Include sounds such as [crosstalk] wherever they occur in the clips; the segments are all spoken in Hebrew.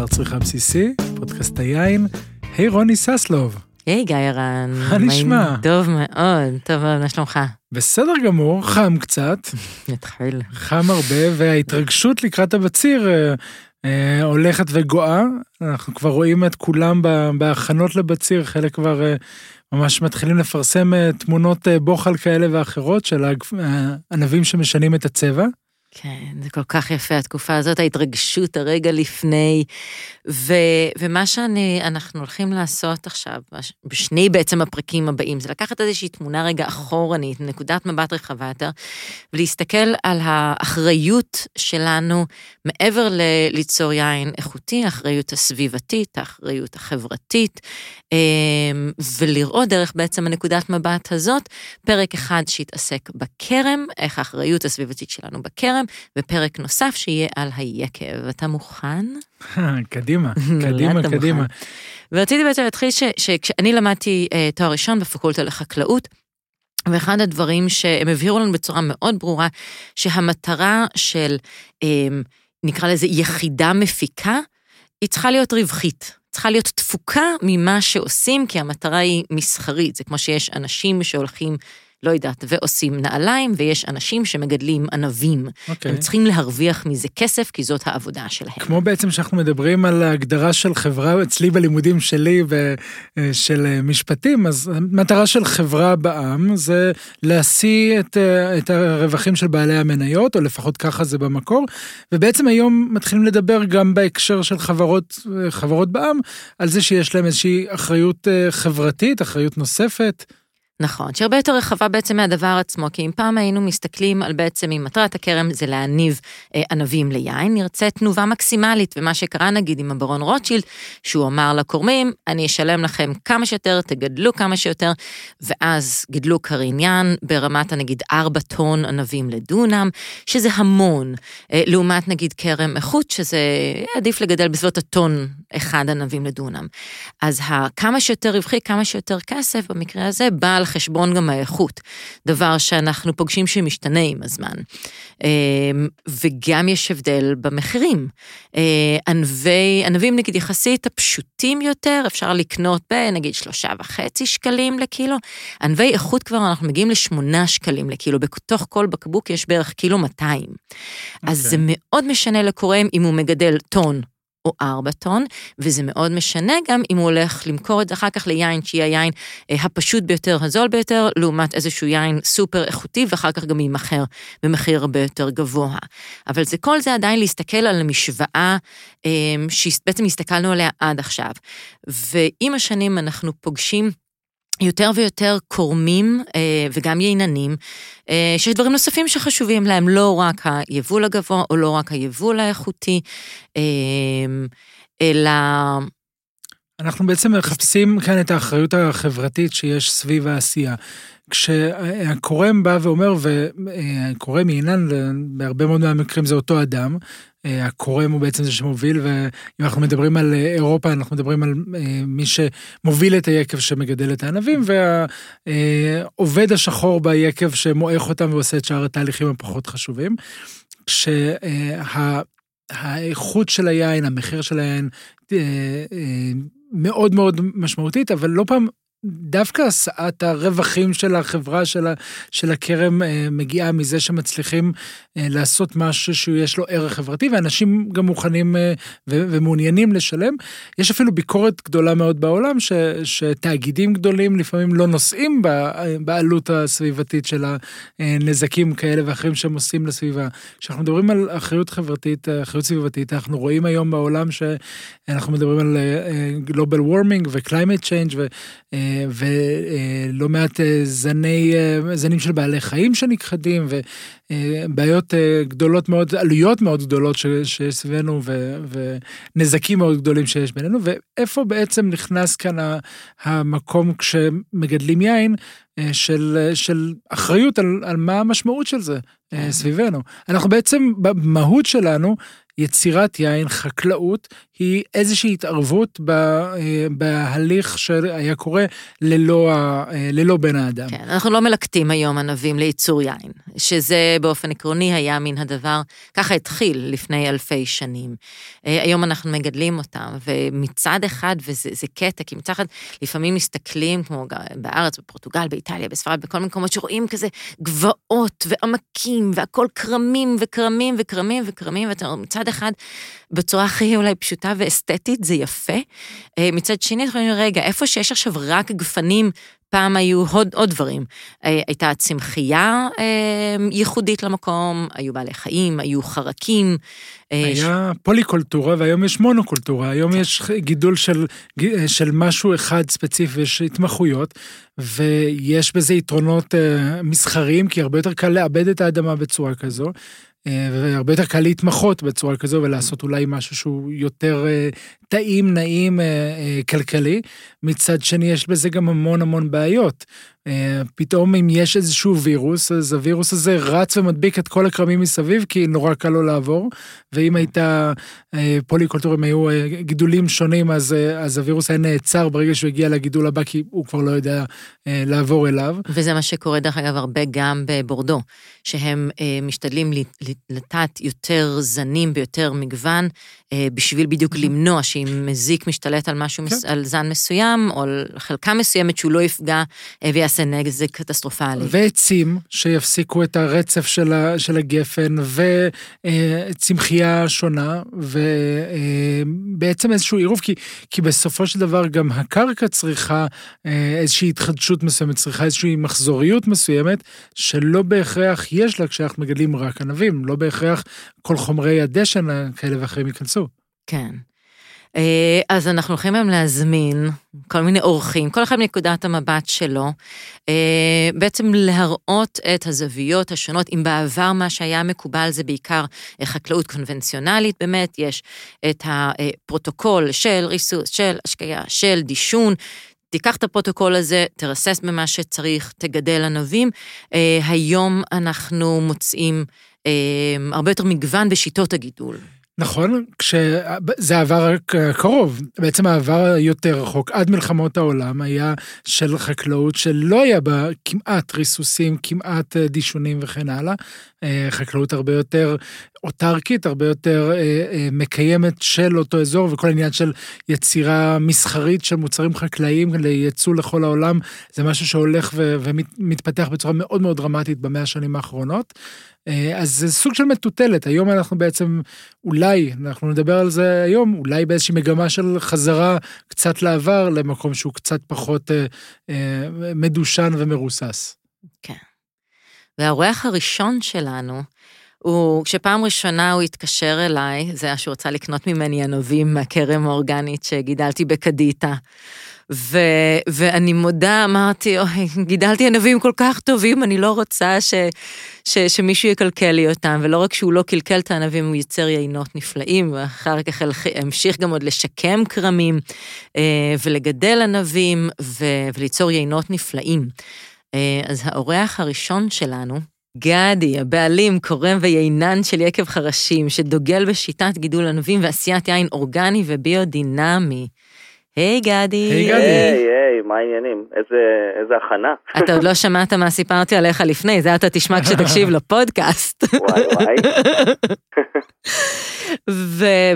מוצר צריכה בסיסי, פודקאסט היין. היי רוני ססלוב. היי גיא רן. [laughs] מה נשמע? טוב מאוד, טוב מאוד, מה שלומך? בסדר גמור, חם קצת. [laughs] נתחיל. חם הרבה, וההתרגשות לקראת הבציר אה, אה, הולכת וגואה. אנחנו כבר רואים את כולם בהכנות לבציר, חלק כבר אה, ממש מתחילים לפרסם אה, תמונות אה, בוחל כאלה ואחרות של הענבים שמשנים את הצבע. כן, זה כל כך יפה, התקופה הזאת, ההתרגשות הרגע לפני, ו, ומה שאנחנו הולכים לעשות עכשיו, בשני בעצם הפרקים הבאים, זה לקחת איזושהי תמונה רגע אחורנית, נקודת מבט רחבה יותר, ולהסתכל על האחריות שלנו מעבר לליצור יין איכותי, האחריות הסביבתית, האחריות החברתית, אמ, ולראות דרך בעצם הנקודת מבט הזאת, פרק אחד שהתעסק בכרם, איך האחריות הסביבתית שלנו בכרם, ופרק נוסף שיהיה על היקב. אתה מוכן? [laughs] קדימה, [laughs] קדימה, קדימה. ורציתי בעצם להתחיל שכשאני למדתי uh, תואר ראשון בפקולטה לחקלאות, ואחד הדברים שהם הבהירו לנו בצורה מאוד ברורה, שהמטרה של, um, נקרא לזה יחידה מפיקה, היא צריכה להיות רווחית. צריכה להיות תפוקה ממה שעושים, כי המטרה היא מסחרית. זה כמו שיש אנשים שהולכים לא יודעת, ועושים נעליים, ויש אנשים שמגדלים ענבים. Okay. אוקיי. הם צריכים להרוויח מזה כסף, כי זאת העבודה שלהם. כמו בעצם שאנחנו מדברים על ההגדרה של חברה, אצלי בלימודים שלי ושל משפטים, אז המטרה של חברה בעם זה להשיא את, את הרווחים של בעלי המניות, או לפחות ככה זה במקור, ובעצם היום מתחילים לדבר גם בהקשר של חברות, חברות בעם, על זה שיש להם איזושהי אחריות אה, חברתית, אחריות נוספת. נכון, שהרבה יותר רחבה בעצם מהדבר עצמו, כי אם פעם היינו מסתכלים על בעצם אם מטרת הכרם זה להניב אה, ענבים ליין, נרצה תנובה מקסימלית, ומה שקרה נגיד עם הברון רוטשילד, שהוא אמר לכורמים, אני אשלם לכם כמה שיותר, תגדלו כמה שיותר, ואז גידלו קריניין ברמת הנגיד 4 טון ענבים לדונם, שזה המון, אה, לעומת נגיד כרם איכות, שזה עדיף לגדל בסביבות הטון אחד ענבים לדונם. אז כמה שיותר רווחי, כמה שיותר כסף, במקרה הזה, בא חשבון גם האיכות, דבר שאנחנו פוגשים שמשתנה עם הזמן. אמ, וגם יש הבדל במחירים. אה, ענבי, ענבים נגיד יחסית הפשוטים יותר, אפשר לקנות בנגיד שלושה וחצי שקלים לקילו. ענבי איכות כבר אנחנו מגיעים לשמונה שקלים לקילו, בתוך כל בקבוק יש בערך קילו 200. Okay. אז זה אוקיי. מאוד משנה לקורם אם הוא מגדל טון או 4 טון, וזה מאוד משנה גם אם הוא הולך למכור את זה אחר כך ליין שיהיה היין אה, הפשוט ביותר, הזול ביותר, לעומת איזשהו יין סופר איכותי, ואחר כך גם יימכר במחיר הרבה יותר גבוה. אבל זה כל זה עדיין להסתכל על המשוואה אה, שבעצם הסתכלנו עליה עד עכשיו. ועם השנים אנחנו פוגשים יותר ויותר קורמים אה, וגם ייננים, אה, שיש דברים נוספים שחשובים להם, לא רק היבול הגבוה או לא רק היבול האיכותי, אה, אלא... אנחנו בעצם מחפשים כאן את האחריות החברתית שיש סביב העשייה. כשהקורם בא ואומר, והקורם יינן, בהרבה מאוד מהמקרים זה אותו אדם, הקורם הוא בעצם זה שמוביל, ואם אנחנו מדברים על אירופה, אנחנו מדברים על אה, מי שמוביל את היקב שמגדל את הענבים, והעובד השחור ביקב שמועך אותם ועושה את שאר התהליכים הפחות חשובים. כשהאיכות של היין, המחיר של היין, אה, אה, מאוד מאוד משמעותית, אבל לא פעם דווקא השאת הרווחים של החברה של, ה, של הכרם אה, מגיעה מזה שמצליחים אה, לעשות משהו שיש לו ערך חברתי, ואנשים גם מוכנים אה, ומעוניינים לשלם. יש אפילו ביקורת גדולה מאוד בעולם, ש, שתאגידים גדולים לפעמים לא נושאים בעלות הסביבתית של הנזקים כאלה ואחרים שהם עושים לסביבה. כשאנחנו מדברים על אחריות חברתית, אחריות סביבתית, אנחנו רואים היום בעולם שאנחנו מדברים על global warming ו-climate change, ו, ולא מעט אה, זני, אה, זנים של בעלי חיים שנכחדים, ובעיות אה, גדולות מאוד, עלויות מאוד גדולות שיש סביבנו, ונזקים מאוד גדולים שיש בינינו, ואיפה בעצם נכנס כאן המקום כשמגדלים יין, של, של אחריות על, על מה המשמעות של זה סביבנו. אנחנו בעצם, במהות שלנו, יצירת יין, חקלאות, היא איזושהי התערבות אה, בהליך שהיה קורה ללא, ללא בן האדם. כן, אנחנו לא מלקטים היום ענבים לייצור יין. שזה באופן עקרוני היה מן הדבר, ככה התחיל לפני אלפי שנים. אה, היום אנחנו מגדלים אותם, ומצד אחד, וזה קטע, כי מצד אחד לפעמים מסתכלים, כמו בארץ, בפורטוגל, באיטליה, בספרד, בכל מקומות שרואים כזה גבעות ועמקים, והכל כרמים וכרמים וכרמים וכרמים, ואתה מצד אחד, בצורה הכי אולי פשוטה ואסתטית, זה יפה. אה, מצד שני, אנחנו אומרים, רגע, איפה שיש עכשיו רק גפנים, פעם היו עוד, עוד דברים. אה, הייתה צמחייה אה, ייחודית למקום, היו בעלי חיים, היו חרקים. אה, היה ש... פוליקולטורה והיום יש מונוקולטורה, היום יש גידול של, של משהו אחד ספציפי, יש התמחויות, ויש בזה יתרונות מסחריים, כי הרבה יותר קל לאבד את האדמה בצורה כזו. והרבה יותר קל להתמחות בצורה כזו ולעשות אולי משהו שהוא יותר טעים, נעים, כלכלי. מצד שני, יש בזה גם המון המון בעיות. אה, פתאום אם יש איזשהו וירוס, אז הווירוס הזה רץ ומדביק את כל הכרמים מסביב, כי נורא קל לו לעבור, ואם הייתה אה, פוליקולטורים, היו אה, גידולים שונים, אז, אז הווירוס היה נעצר ברגע שהוא הגיע לגידול הבא, כי הוא כבר לא יודע לעבור אליו. וזה מה שקורה, דרך אגב, הרבה גם בבורדו, שהם משתדלים לטעת יותר זנים ביותר מגוון, בשביל בדיוק למנוע שאם מזיק משתלט על משהו, כן. על זן מסוים, או על חלקה מסוימת, שהוא לא יפגע ויעשה... יעשה נזק קטסטרופלי. ועצים שיפסיקו את הרצף של, ה, של הגפן, וצמחייה שונה, ובעצם איזשהו עירוב, כי, כי בסופו של דבר גם הקרקע צריכה אה, איזושהי התחדשות מסוימת, צריכה איזושהי מחזוריות מסוימת, שלא בהכרח יש לה כשאנחנו מגדלים רק ענבים, לא בהכרח כל חומרי הדשן כאלה ואחרים ייכנסו. כן. אה, אז אנחנו הולכים היום להזמין כל מיני אורחים, כל אחד מנקודת המבט שלו, אה, בעצם להראות את הזוויות השונות. אם בעבר מה שהיה מקובל זה בעיקר חקלאות קונבנציונלית, באמת יש את הפרוטוקול של ריסוס, של השקיה, של דישון, תיקח את הפרוטוקול הזה, תרסס במה שצריך, תגדל ענבים. אה, היום אנחנו מוצאים הרבה יותר מגוון בשיטות הגידול. נכון, כשזה העבר הקרוב, בעצם העבר היותר רחוק, עד מלחמות העולם, היה של חקלאות שלא היה בה כמעט ריסוסים, כמעט אה, דישונים וכן הלאה. אה, חקלאות הרבה יותר אוטרקית, הרבה יותר אה, מקיימת של אותו אזור, וכל העניין של יצירה מסחרית של מוצרים חקלאיים לייצוא לכל העולם, זה משהו שהולך ומתפתח בצורה מאוד מאוד דרמטית במאה השנים האחרונות. אה, אז זה סוג של מטוטלת, היום אנחנו בעצם, אולי, אנחנו נדבר על זה היום, אולי באיזושהי מגמה של חזרה קצת לעבר, למקום שהוא קצת פחות אה, אה, מדושן ומרוסס. כן. והאורח הראשון שלנו, הוא, כשפעם ראשונה הוא התקשר אליי, זה היה שהוא רצה לקנות ממני ענבים מהכרם האורגנית שגידלתי בקדיטה. ו, ואני מודה, אמרתי, אוי, גידלתי ענבים כל כך טובים, אני לא רוצה ש, ש, שמישהו יקלקל לי אותם, ולא רק שהוא לא קלקל את הענבים, הוא ייצר יינות נפלאים, ואחר כך המשיך גם עוד לשקם כרמים, אה, ולגדל ענבים, ו, וליצור יינות נפלאים. אה, אז האורח הראשון שלנו, גדי, הבעלים, קורם ויינן של יקב חרשים, שדוגל בשיטת גידול ענבים ועשיית יין אורגני וביודינמי. היי גדי. היי גדי. היי, היי, מה העניינים? איזה, איזה הכנה. אתה עוד לא [laughs] שמעת מה סיפרתי עליך לפני, זה אתה תשמע כשתקשיב לפודקאסט. [laughs] וואי וואי.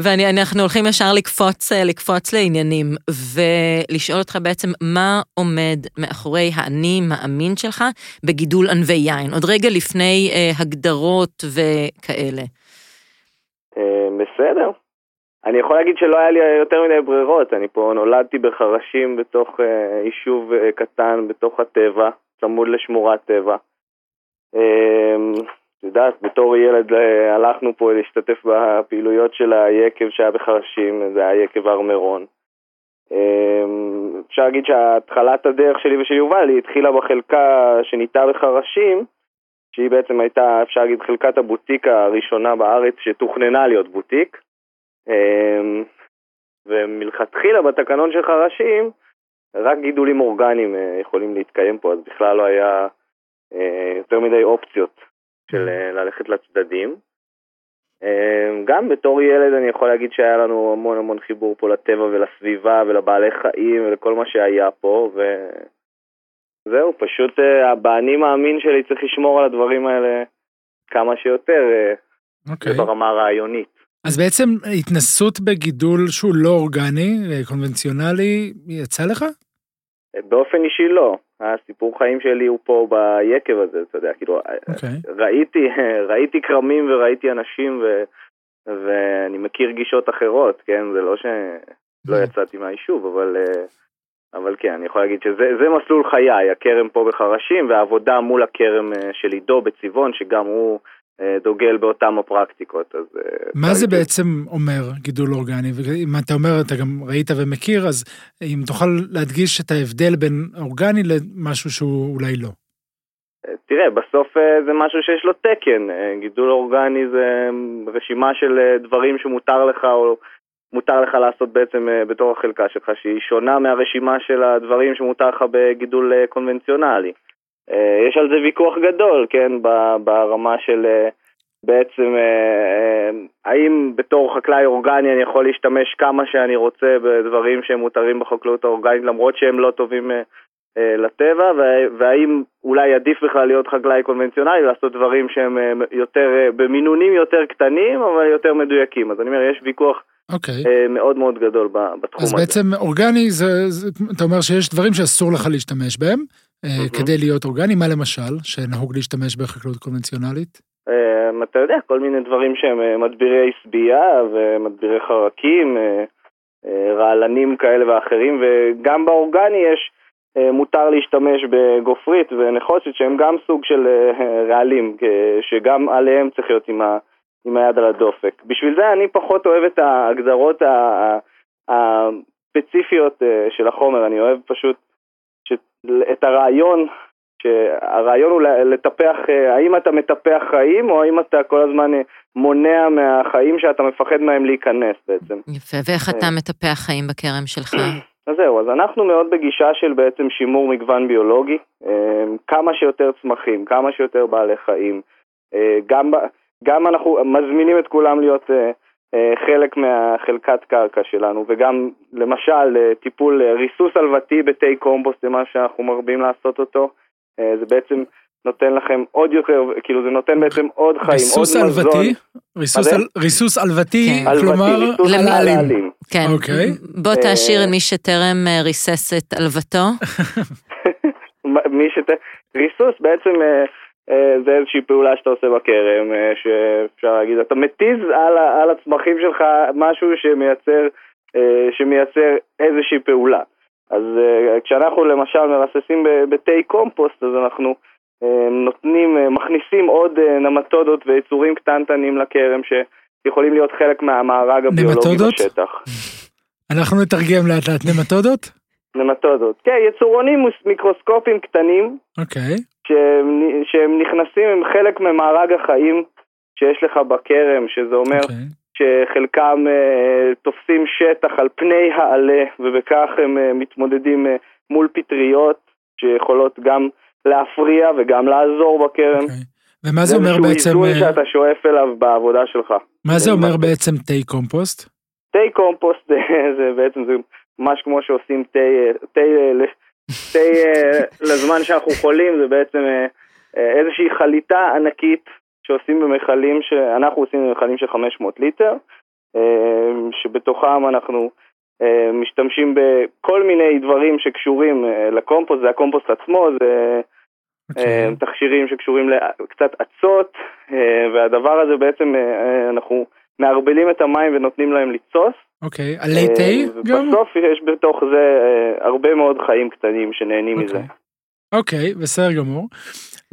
ואנחנו הולכים ישר לקפוץ, לקפוץ לעניינים, ולשאול אותך בעצם מה עומד מאחורי האני מאמין שלך בגידול ענבי יין, עוד רגע לפני אה, הגדרות וכאלה. אה, בסדר. אני יכול להגיד שלא היה לי יותר מדי ברירות, אני פה נולדתי בחרשים בתוך אה, יישוב אה, קטן בתוך הטבע, צמוד לשמורת טבע. אמ, את יודעת, בתור ילד אה, הלכנו פה להשתתף בפעילויות של היקב שהיה בחרשים, זה היה יקב הר מירון. אמ, אפשר להגיד שהתחלת הדרך שלי ושל יובל היא התחילה בחלקה שניטה בחרשים, שהיא בעצם הייתה, אפשר להגיד, חלקת הבוטיק הראשונה בארץ שתוכננה להיות בוטיק. אמ, ומלכתחילה בתקנון של חרשים, רק גידולים אורגניים אה, יכולים להתקיים פה, אז בכלל לא היה אה, יותר מדי אופציות של אה, ללכת לצדדים. אמ, גם בתור ילד אני יכול להגיד שהיה לנו המון המון חיבור פה לטבע ולסביבה ולבעלי חיים ולכל מה שהיה פה, ו... זהו, פשוט באני מאמין שלי צריך לשמור על הדברים האלה כמה שיותר אה, אוקיי. ברמה הרעיונית. אז בעצם התנסות בגידול שהוא לא אורגני, אה, קונבנציונלי, יצא לך? באופן אישי לא. הסיפור חיים שלי הוא פה ביקב הזה, אתה יודע, כאילו, אה, אוקיי. ראיתי, [laughs] ראיתי כרמים וראיתי אנשים ו, ואני מכיר גישות אחרות, כן? זה לא שלא Mm. יצאתי מהיישוב, אבל, אה, אבל כן, אני יכול להגיד שזה זה מסלול חיי, הכרם פה בחרשים והעבודה מול הכרם של עידו בצבעון, שגם הוא דוגל באותם הפרקטיקות. אז, אה, מה זה בעצם אומר גידול אורגני? ואם אתה אומר, אתה גם ראית ומכיר, אז אם תוכל להדגיש את ההבדל בין אורגני למשהו שהוא אולי לא. תראה, בסוף אה, זה משהו שיש לו תקן. אה, גידול אורגני זה אה, רשימה של אה, דברים שמותר לך או מותר לך לעשות בעצם אה, בתור החלקה שלך, שהיא שונה מהרשימה של הדברים שמותר לך בגידול אה, קונבנציונלי. אה, יש על זה ויכוח גדול, כן, ברמה של אה, בעצם אה, האם בתור חקלאי אורגני אני יכול להשתמש כמה שאני רוצה בדברים שהם מותרים בחקלאות האורגנית למרות שהם לא טובים לטבע, וה- והאם אולי עדיף בכלל להיות חקלאי קונבנציונלי, לעשות דברים שהם יותר, במינונים יותר קטנים, אבל יותר מדויקים. אז אני אומר, יש ויכוח אוקיי. אה, מאוד מאוד גדול בתחום אז הזה. בעצם אורגני זה, זה, אתה אומר שיש דברים שאסור לך להשתמש בהם. כדי להיות אורגני, מה למשל, שנהוג להשתמש בחקלאות קונבנציונלית? אה, אתה יודע, כל מיני דברים שהם אה, מדבירי שביעה ומדבירי חרקים, אה, אה, רעלנים כאלה ואחרים, וגם באורגני יש, אה, מותר להשתמש בגופרית ונחושת שהם גם סוג של אה, רעלים, אה, שגם עליהם צריך להיות עם, ה, עם היד על הדופק. בשביל זה אני פחות אוהב את ההגדרות הספציפיות אה, של החומר, אני אוהב פשוט את הרעיון שהרעיון הוא לטפח, אה, האם אתה מטפח חיים או האם אתה כל הזמן אה, מונע מהחיים שאתה מפחד מהם להיכנס בעצם. יפה, ואיך אתה מטפח חיים בכרם שלך? [clears throat] אז זהו, אז אנחנו מאוד בגישה של בעצם שימור מגוון ביולוגי, אה, כמה שיותר צמחים, כמה שיותר בעלי חיים. אה, גם, גם אנחנו מזמינים את כולם להיות אה, אה, חלק מהחלקת קרקע שלנו, וגם למשל אה, טיפול אה, ריסוס הלוותי בתי קומפוסט זה מה שאנחנו מרבים לעשות אותו. אה, זה בעצם נותן לכם עוד יותר, כאילו זה נותן בעצם עוד חיים, ריסוס עוד מזון. הלוותי? ריסוס על- ריסוס הלוותי, כן. הלוותי, כלומר. העלים. כן. אוקיי. בוא אה, תעשיר מי שטרם אה, ריסס את. [laughs] מי שת... ריסוס בעצם אה, אה, זה איזושהי פעולה שאתה עושה בכרם, אה, שאפשר להגיד, אתה מתיז על, על הצמחים שלך משהו שמייצר, אה, שמייצר איזושהי פעולה. אז אה, כשאנחנו למשל מרססים בתי קומפוסט, אז אנחנו אה, נותנים, אה, מכניסים עוד אה, נמטודות ויצורים קטנטנים לכרם שיכולים להיות חלק מהמארג הביולוגי נמטודות? בשטח. [laughs] אנחנו נתרגם לאט לאט נמטודות? נמטודות. כן, יצורונים מיקרוסקופיים קטנים אוקיי. שהם, שהם נכנסים, הם חלק ממארג החיים שיש לך בכרם, שזה אומר אוקיי. שחלקם אה, תופסים שטח על פני העלה, ובכך הם אה, מתמודדים אה, מול פטריות שיכולות גם להפריע וגם לעזור בכרם. אוקיי. ומה זה אומר איזשהו בעצם, איזון אה, שאתה שואף אליו בעבודה שלך. מה זה אומר בעצם תה קומפוסט? תה קומפוסט זה, [laughs] זה בעצם זה ממש כמו שעושים תה, אה, תה, אה, לזמן שאנחנו חולים, זה בעצם אה, איזושהי חליטה ענקית שעושים במכלים, שאנחנו עושים במכלים של 500 ליטר, אה, שבתוכם אנחנו אה, משתמשים בכל מיני דברים שקשורים אה, לקומפוסט, זה הקומפוסט עצמו, זה אוקיי. תכשירים שקשורים לקצת אצות, אה, והדבר הזה בעצם אה, אנחנו מערבלים את המים ונותנים להם לצוס. אוקיי. עלי תה גם? בסוף יש בתוך זה אה, הרבה מאוד חיים קטנים שנהנים מזה. אוקיי. אוקיי, בסדר גמור.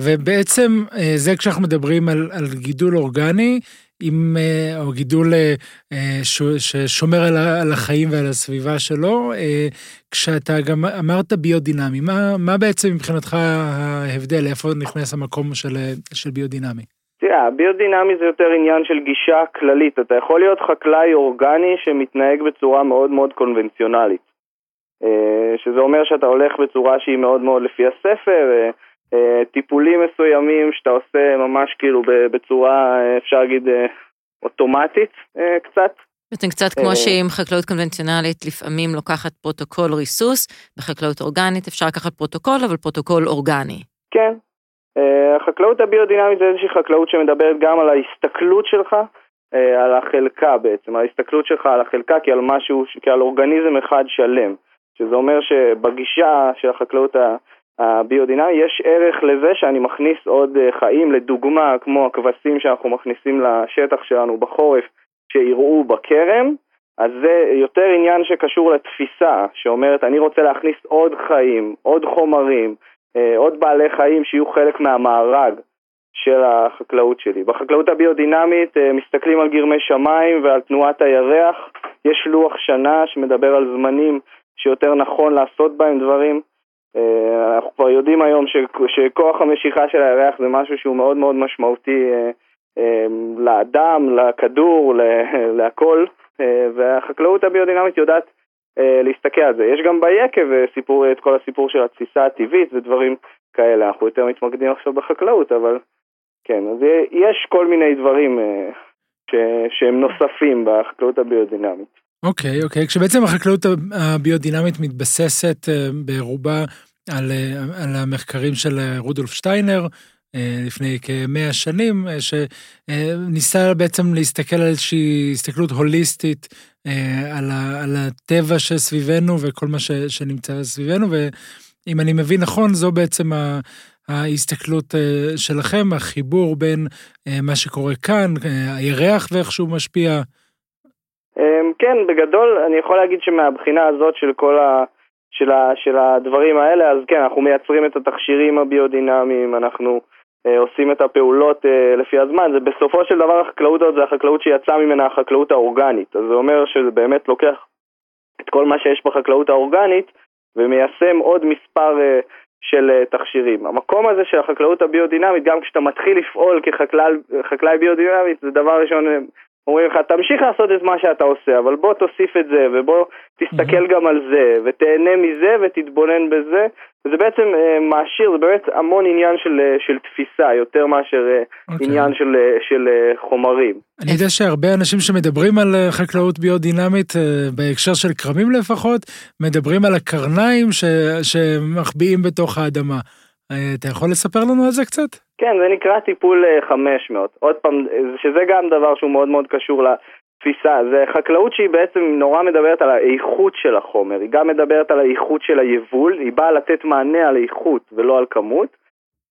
ובעצם אה, זה כשאנחנו מדברים על, על גידול אורגני, עם, אה, או גידול אה, אה, ש- ששומר על, על החיים ועל הסביבה שלו, אה, כשאתה גם אמרת ביודינמי, מה, מה בעצם מבחינתך ההבדל, איפה נכנס המקום של, אה, של ביודינמי? תראה, הביודינמי זה יותר עניין של גישה כללית. אתה יכול להיות חקלאי אורגני שמתנהג בצורה מאוד מאוד קונבנציונלית. אה, שזה אומר שאתה הולך בצורה שהיא מאוד מאוד לפי הספר, אה, אה, טיפולים מסוימים שאתה עושה ממש כאילו בצורה, אפשר להגיד, אוטומטית קצת. בעצם קצת כמו שעם חקלאות קונבנציונלית לפעמים לוקחת פרוטוקול ריסוס, בחקלאות אורגנית אפשר לקחת פרוטוקול, אבל פרוטוקול אורגני. כן. החקלאות הביודינמית זה איזושהי חקלאות שמדברת גם על ההסתכלות שלך, על החלקה בעצם, ההסתכלות שלך על החלקה כעל משהו, כעל אורגניזם אחד שלם. שזה אומר שבגישה של החקלאות הביודינמי יש ערך לזה שאני מכניס עוד חיים, לדוגמה כמו הכבשים שאנחנו מכניסים לשטח שלנו בחורף שיראו בכרם, אז זה יותר עניין שקשור לתפיסה, שאומרת אני רוצה להכניס עוד חיים, עוד חומרים, עוד בעלי חיים שיהיו חלק מהמארג של החקלאות שלי. בחקלאות הביודינמית מסתכלים על גרמי שמיים ועל תנועת הירח, יש לוח שנה שמדבר על זמנים שיותר נכון לעשות בהם דברים. אנחנו כבר יודעים היום שכוח המשיכה של הירח זה משהו שהוא מאוד מאוד משמעותי לאדם, לכדור, [laughs] להכל, והחקלאות הביודינמית יודעת להסתכל על זה. יש גם ביקב סיפור, את כל הסיפור של התסיסה הטבעית ודברים כאלה, אנחנו יותר מתמקדים עכשיו בחקלאות, אבל כן, אז יש כל מיני דברים ש, שהם נוספים בחקלאות הביודינמית. אוקיי, okay, אוקיי, okay. כשבעצם החקלאות הביודינמית מתבססת ברובה על, על המחקרים של רודולף שטיינר, לפני כמאה שנים, שניסה בעצם להסתכל על איזושהי הסתכלות הוליסטית על, ה, על הטבע שסביבנו וכל מה ש, שנמצא סביבנו, ואם אני מבין נכון, זו בעצם ההסתכלות שלכם, החיבור בין מה שקורה כאן, הירח ואיך שהוא משפיע. כן, בגדול אני יכול להגיד שמהבחינה הזאת של כל ה... של, ה, של הדברים האלה, אז כן, אנחנו מייצרים את התכשירים הביודינמיים, אנחנו אה, עושים את הפעולות אה, לפי הזמן, זה בסופו של דבר החקלאות הזאת זה החקלאות שיצאה ממנה החקלאות האורגנית, אז זה אומר שזה באמת לוקח את כל מה שיש בחקלאות האורגנית ומיישם עוד מספר אה, של אה, תכשירים. המקום הזה של החקלאות הביודינמית, גם כשאתה מתחיל לפעול כחקלאי ביודינמית, זה דבר ראשון אה, אומרים לך, תמשיך לעשות את מה שאתה עושה, אבל בוא תוסיף את זה, ובוא תסתכל mm-hmm. גם על זה, ותהנה מזה ותתבונן בזה. וזה בעצם אה, מעשיר, זה באמת המון עניין של, אה, של תפיסה, יותר מאשר okay. אה, אוקיי. עניין של, של אה, חומרים. אני יודע שהרבה אנשים שמדברים על חקלאות ביודינמית, אה, בהקשר של כרמים לפחות, מדברים על הקרניים ש, שמחביאים בתוך האדמה. אה, אתה יכול לספר לנו על זה קצת? כן, זה נקרא טיפול 500. אה, עוד פעם, שזה גם דבר שהוא מאוד מאוד קשור לתפיסה. זה חקלאות שהיא בעצם נורא מדברת על האיכות של החומר. היא גם מדברת על האיכות של היבול, היא באה לתת מענה על איכות ולא על כמות.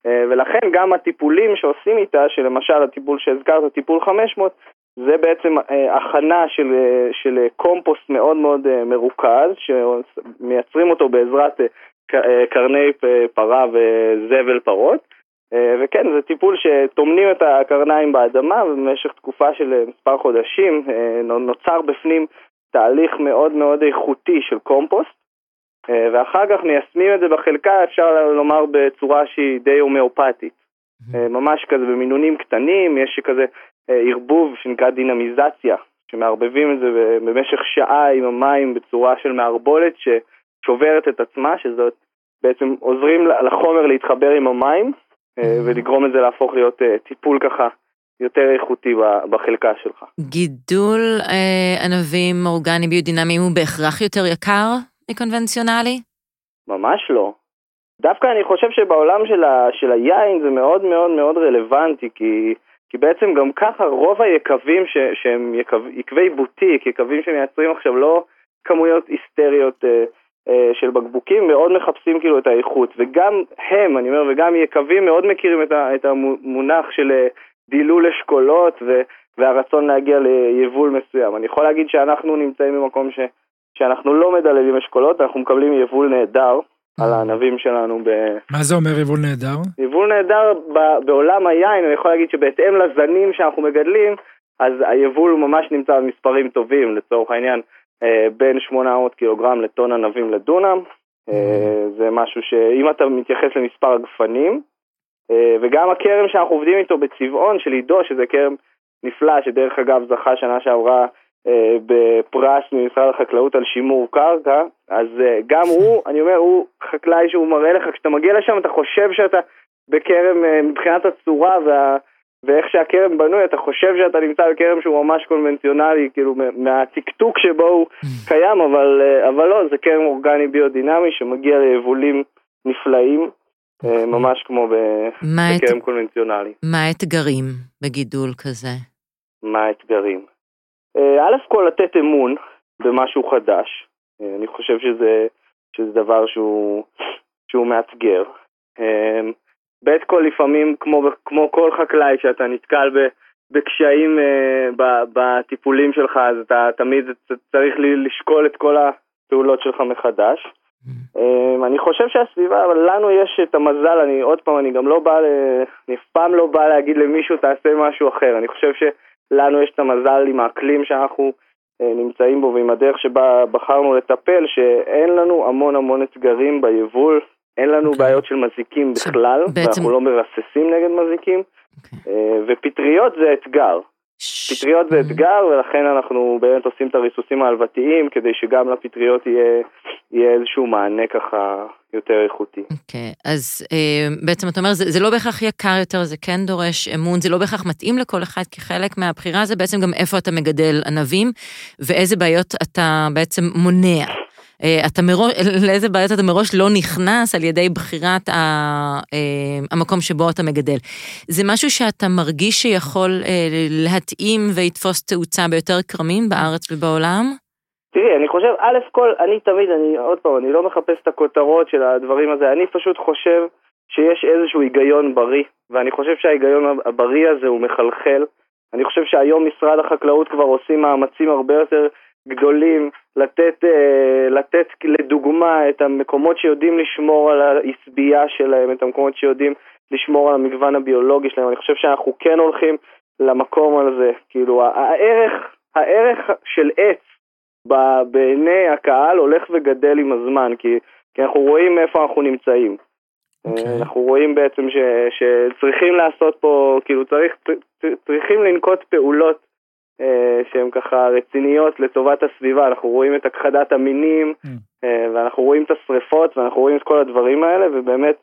אה, ולכן גם הטיפולים שעושים איתה, שלמשל הטיפול שהזכרת, טיפול 500, זה בעצם הכנה של, של קומפוסט מאוד מאוד מרוכז, שמייצרים אותו בעזרת קרני פרה וזבל פרות. וכן, זה טיפול שטומנים את הקרניים באדמה ובמשך תקופה של מספר חודשים נוצר בפנים תהליך מאוד מאוד איכותי של קומפוסט ואחר כך מיישמים את זה בחלקה, אפשר לומר בצורה שהיא די הומאופתית. ממש כזה במינונים קטנים, יש כזה ערבוב שנקרא דינמיזציה, שמערבבים את זה במשך שעה עם המים בצורה של מערבולת ששוברת את עצמה, שזאת בעצם עוזרים לחומר להתחבר עם המים אה, ולגרום לזה להפוך להיות אה, טיפול ככה יותר איכותי בחלקה שלך. גידול אה, ענבים אורגניים ביודינמיים הוא בהכרח יותר יקר מקונבנציונלי? ממש לא. דווקא אני חושב שבעולם של, ה, של היין זה מאוד מאוד מאוד רלוונטי, כי, כי בעצם גם ככה רוב היקבים ש, שהם יקב, יקבי בוטיק, יקבים שמייצרים עכשיו לא כמויות היסטריות אה, של בקבוקים מאוד מחפשים כאילו את האיכות וגם הם, אני אומר, וגם יקבים מאוד מכירים את המונח של אה, דילול אשכולות והרצון להגיע ליבול מסוים. אני יכול להגיד שאנחנו נמצאים במקום ש, שאנחנו לא מדללים אשכולות, אנחנו מקבלים יבול נהדר על הענבים שלנו. ב... מה זה אומר יבול נהדר? יבול נהדר בעולם היין, אני יכול להגיד שבהתאם לזנים שאנחנו מגדלים, אז היבול ממש נמצא במספרים טובים, לצורך העניין. אה, בין 800 קילוגרם לטון ענבים לדונם. אה, זה משהו שאם אתה מתייחס למספר הגפנים, אה, וגם הכרם שאנחנו עובדים איתו בצבעון של עידו, שזה כרם נפלא, שדרך אגב זכה שנה שעברה בפרס ממשרד החקלאות על שימור קרקע, אז גם הוא, [laughs] אני אומר, הוא חקלאי שהוא מראה לך, כשאתה מגיע לשם אתה חושב שאתה בכרם מבחינת הצורה וה... ואיך שהכרם בנוי, אתה חושב שאתה נמצא בכרם שהוא ממש קונבנציונלי, כאילו מהטקטוק שבו הוא [laughs] קיים, אבל, אה, אבל לא, זה כרם אורגני ביודינמי שמגיע ליבולים נפלאים, אה, ממש כמו בכרם קונבנציונלי. מה האתגרים בגידול כזה? מה האתגרים? אה, א' כל לתת אמון במשהו חדש, אני חושב שזה, שזה דבר שהוא, שהוא מאתגר. בית כל לפעמים, כמו, כמו כל חקלאי, שאתה נתקל ב, בקשיים אה, ב, בטיפולים שלך, אז אתה תמיד צריך לשקול את כל הפעולות שלך מחדש. Mm-hmm. אני חושב שהסביבה, אבל לנו יש את המזל, אני עוד פעם, אני גם לא בא, אני אף פעם לא בא להגיד למישהו תעשה משהו אחר, אני חושב שלנו יש את המזל עם האקלים שאנחנו אה, נמצאים בו ועם הדרך שבה בחרנו לטפל, שאין לנו המון המון אתגרים ביבול, אין לנו okay. אוקיי. בעיות של מזיקים בכלל, בעצם... ואנחנו לא מרססים נגד מזיקים, okay. אוקיי. אה, ופטריות זה אתגר. ש... פטריות זה אתגר, ולכן אנחנו באמת עושים את הריסוסים ההלוותיים, כדי שגם לפטריות יהיה, יהיה איזשהו מענה ככה יותר איכותי. אוקיי, okay. אז אה, בעצם אתה אומר, זה, זה לא בהכרח יקר יותר, זה כן דורש אמון, זה לא בהכרח מתאים לכל אחד, כי חלק מהבחירה זה בעצם גם איפה אתה מגדל ענבים, ואיזה בעיות אתה בעצם מונע. אה, אתה מראש, לאיזה בעיות אתה מראש לא נכנס על ידי בחירת ה, אה, המקום שבו אתה מגדל. זה משהו שאתה מרגיש שיכול אה, להתאים ויתפוס תאוצה ביותר כרמים בארץ ובעולם? תראי, אני חושב, א' כל, אני תמיד, אני עוד פעם, אני לא מחפש את הכותרות של הדברים הזה, אני פשוט חושב שיש איזשהו היגיון בריא, ואני חושב שההיגיון הבריא הזה הוא מחלחל. אני חושב שהיום משרד החקלאות כבר עושים מאמצים הרבה יותר גדולים, לתת, אה, לתת לדוגמה את המקומות שיודעים לשמור על העשבייה שלהם, את המקומות שיודעים לשמור על המגוון הביולוגי שלהם. אני חושב שאנחנו כן הולכים למקום הזה. כאילו, הערך, הערך של עץ בעיני הקהל הולך וגדל עם הזמן, כי, כי אנחנו רואים איפה אנחנו נמצאים. Okay. אוקיי. אנחנו רואים בעצם ש, שצריכים לעשות פה, כאילו צריך, צריכים לנקוט פעולות אה, שהן ככה רציניות לטובת הסביבה, אנחנו רואים את הכחדת המינים mm. אה, ואנחנו רואים את השריפות ואנחנו רואים את כל הדברים האלה ובאמת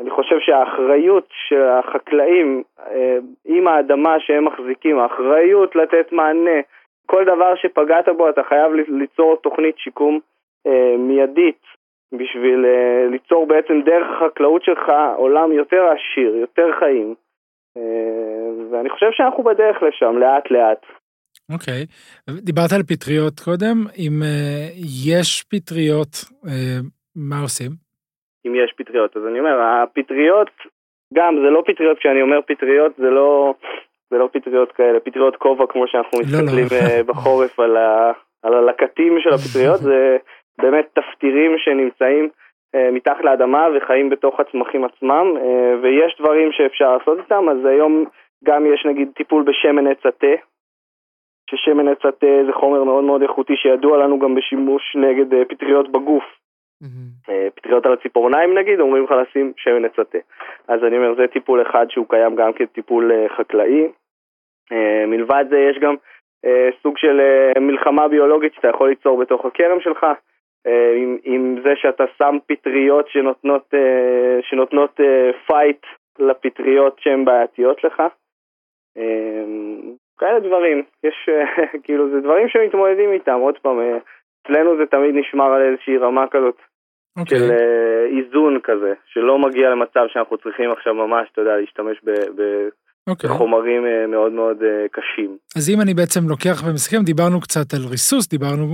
אני חושב שהאחריות של החקלאים אה, עם האדמה שהם מחזיקים, האחריות לתת מענה, כל דבר שפגעת בו אתה חייב ליצור תוכנית שיקום מיידית בשביל ליצור בעצם דרך החקלאות שלך עולם יותר עשיר, יותר חיים. ואני חושב שאנחנו בדרך לשם, לאט לאט. אוקיי, okay. דיברת על פטריות קודם, אם uh, יש פטריות, uh, מה עושים? אם יש פטריות, אז אני אומר, הפטריות, גם זה לא פטריות, כשאני אומר פטריות זה לא, זה לא פטריות כאלה, פטריות כובע כמו שאנחנו לא. מסתכלים לא, לא. בחורף על, ה, על הלקטים של הפטריות, זה באמת תפטירים שנמצאים uh, מתחת לאדמה וחיים בתוך הצמחים עצמם, uh, ויש דברים שאפשר לעשות איתם, אז היום גם יש נגיד טיפול בשמן עץ התה, ששמן עץ התה זה חומר מאוד מאוד איכותי שידוע לנו גם בשימוש נגד אה, פטריות בגוף. Mm-hmm. פטריות על הציפורניים נגיד, אומרים לך לשים שמן עץ התה. אז אני אומר, זה טיפול אחד שהוא קיים גם כטיפול אה, חקלאי. מלבד זה יש גם סוג של מלחמה ביולוגית שאתה יכול ליצור בתוך הכרם שלך, עם, עם זה שאתה שם פטריות שנותנות, שנותנות fight לפטריות שהן בעייתיות לך. כאלה דברים, יש, [laughs] כאילו, זה דברים שמתמודדים איתם, עוד פעם, אה, אצלנו זה תמיד נשמר על איזושהי רמה כזאת okay. אוקיי. של אה, איזון כזה, שלא מגיע למצב שאנחנו צריכים עכשיו ממש, אתה יודע, להשתמש ב... ב okay. אוקיי. בחומרים אה, מאוד מאוד קשים. אז אם אני בעצם לוקח ומסכם, דיברנו קצת על ריסוס, דיברנו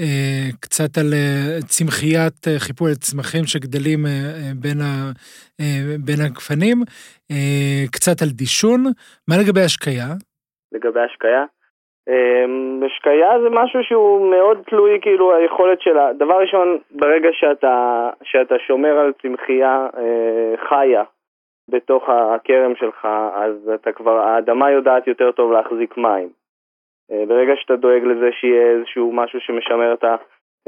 אה, קצת על אה, צמחיית אה, חיפוי צמחים שגדלים אה, בין, ה, אה, בין הגפנים, אה, קצת על דישון, מה לגבי השקיה? לגבי השקיה. אמ, השקיה זה משהו שהוא מאוד תלוי כאילו היכולת שלה. דבר ראשון, ברגע שאתה, שאתה שומר על צמחייה אה, חיה בתוך הכרם שלך, אז אתה כבר, האדמה יודעת יותר טוב להחזיק מים. אה, ברגע שאתה דואג לזה שיהיה איזשהו משהו שמשמר את, ה,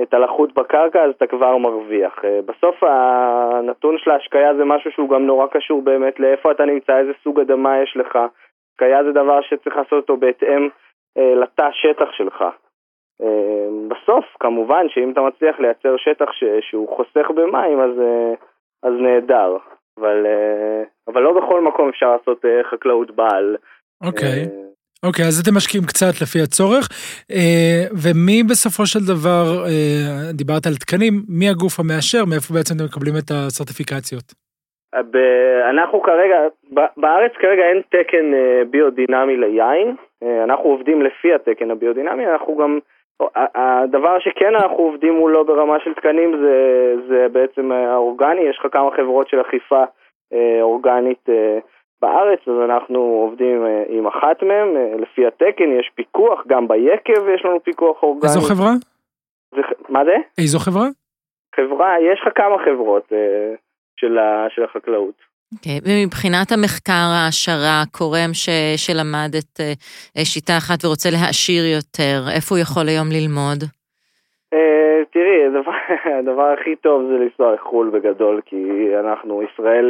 את הלחות בקרקע, אז אתה כבר מרוויח. אה, בסוף הנתון של ההשקיה זה משהו שהוא גם נורא קשור באמת לאיפה אתה נמצא, איזה סוג אדמה יש לך. השקיה זה דבר שצריך לעשות אותו בהתאם אה, לתא שטח שלך. אה, בסוף, כמובן שאם אתה מצליח לייצר שטח ש, שהוא חוסך במים, אז, אה, אז נהדר. אבל, אבל לא בכל מקום אפשר לעשות חקלאות בעל. אוקיי. Okay. אוקיי, okay, אז אתם משקיעים קצת לפי הצורך. ומי בסופו של דבר, דיברת על תקנים, מי הגוף המאשר, מאיפה בעצם אתם מקבלים את הסרטיפיקציות? אנחנו כרגע, בארץ כרגע אין תקן ביודינמי ליין, אנחנו עובדים לפי התקן הביודינמי, אנחנו גם הדבר שכן אנחנו עובדים מולו ברמה של תקנים זה, זה בעצם האורגני, יש לך כמה חברות של אכיפה אה, אורגנית אה, בארץ, אז אנחנו עובדים אה, עם אחת מהן, אה, לפי התקן יש פיקוח, גם ביקב יש לנו פיקוח אורגני. איזו חברה? זה, מה זה? איזו חברה? חברה, יש לך כמה חברות אה, של, ה, של החקלאות. אוקיי, okay, ומבחינת המחקר, ההעשרה, קורם ש, שלמד את uh, שיטה אחת ורוצה להעשיר יותר, איפה הוא יכול היום ללמוד? Uh, תראי, הדבר, [laughs] הדבר הכי טוב זה לנסוע לחו"ל בגדול, כי אנחנו, ישראל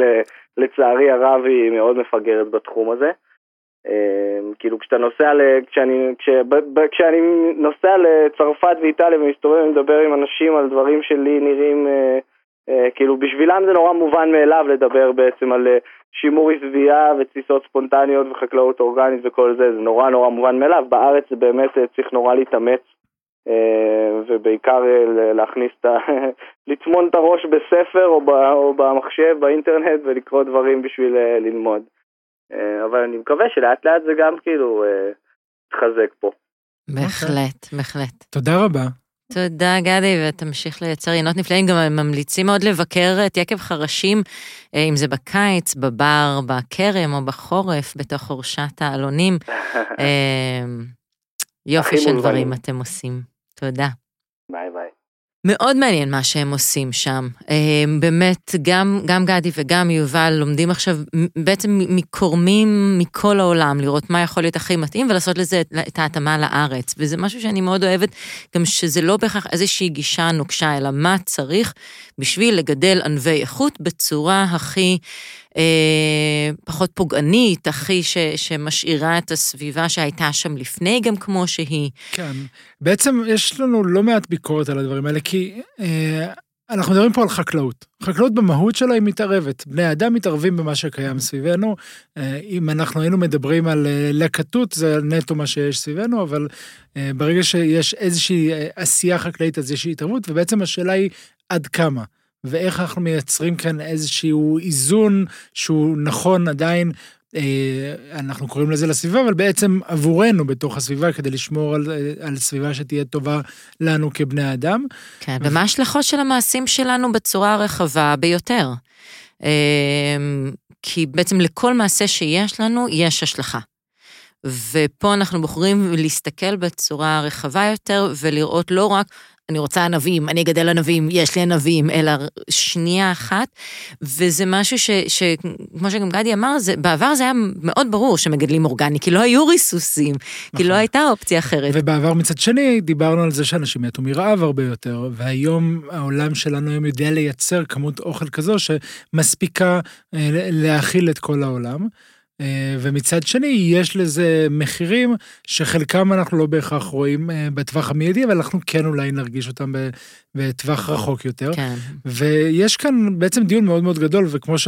לצערי הרב היא מאוד מפגרת בתחום הזה. Uh, כאילו כשאתה נוסע, ל, כשאני, כש, ב, ב, כשאני נוסע לצרפת ואיטליה ומסתובב ומדבר עם אנשים על דברים שלי נראים uh, אה, כאילו בשבילם זה נורא מובן מאליו לדבר בעצם על אה, שימור עזבייה ותסיסות ספונטניות וחקלאות אורגנית וכל זה, זה נורא נורא מובן מאליו, בארץ זה באמת אה, צריך נורא להתאמץ ובעיקר להכניס את ה... [laughs] לטמון את הראש בספר או, ב... או במחשב, באינטרנט ולקרוא דברים בשביל ללמוד. אבל אני מקווה שלאט לאט זה גם כאילו יתחזק פה. בהחלט, בהחלט. תודה רבה. תודה, גדי, ותמשיך לייצר עיינות נפלאים. גם ממליצים מאוד לבקר את יקב חרשים, אה, אם זה בקיץ, בבר, בכרם או בחורף, בתוך חורשת העלונים. [laughs] אה, יופי של דברים אתם עושים. תודה. מאוד מעניין מה שהם עושים שם. אה, באמת, גם, גם גדי וגם יובל לומדים עכשיו בעצם מקורמים מכל העולם, לראות מה יכול להיות הכי מתאים ולעשות לזה את ההתאמה לארץ. וזה משהו שאני מאוד אוהבת, גם שזה לא בהכרח איזושהי גישה נוקשה, אלא מה צריך בשביל לגדל ענבי איכות בצורה הכי פחות פוגענית, הכי ש, שמשאירה את הסביבה שהייתה שם לפני גם כמו שהיא. כן, בעצם יש לנו לא מעט ביקורת על הדברים האלה, כי אה, אנחנו מדברים פה על חקלאות. חקלאות במהות שלה היא מתערבת. בני אדם מתערבים במה שקיים סביבנו. אה, אם אנחנו היינו מדברים על אה, לקטות, זה נטו מה שיש סביבנו, אבל אה, ברגע שיש איזושהי עשייה חקלאית, אז יש התערבות, ובעצם השאלה היא עד כמה. ואיך אנחנו מייצרים כאן איזשהו איזון שהוא נכון עדיין, אה, אנחנו קוראים לזה לסביבה, אבל בעצם עבורנו בתוך הסביבה, כדי לשמור על, אה, על סביבה שתהיה טובה לנו כבני אדם. כן, ומה ההשלכות של המעשים שלנו בצורה הרחבה ביותר? אה, כי בעצם לכל מעשה שיש לנו, יש השלכה. ופה אנחנו בוחרים להסתכל בצורה רחבה יותר ולראות לא רק אני רוצה ענבים, אני אגדל ענבים, יש לי ענבים, אלא שנייה אחת. וזה משהו ש, שכמו שגם גדי אמר, זה, בעבר זה היה מאוד ברור שמגדלים אורגני, כי לא היו ריסוסים, נכון. כי לא נכון. הייתה אופציה אחרת. ובעבר מצד שני, דיברנו על זה שאנשים מתו מרעב הרבה יותר, והיום העולם שלנו היום יודע לייצר כמות אוכל כזו שמספיקה אה, להאכיל את כל העולם. אה, ומצד שני, יש לזה מחירים שחלקם אנחנו לא בהכרח רואים אה, בטווח המיידי, אבל אנחנו כן אולי נרגיש אותם בטווח רחוק יותר. כן. ויש כאן בעצם דיון מאוד מאוד גדול, וכמו ש,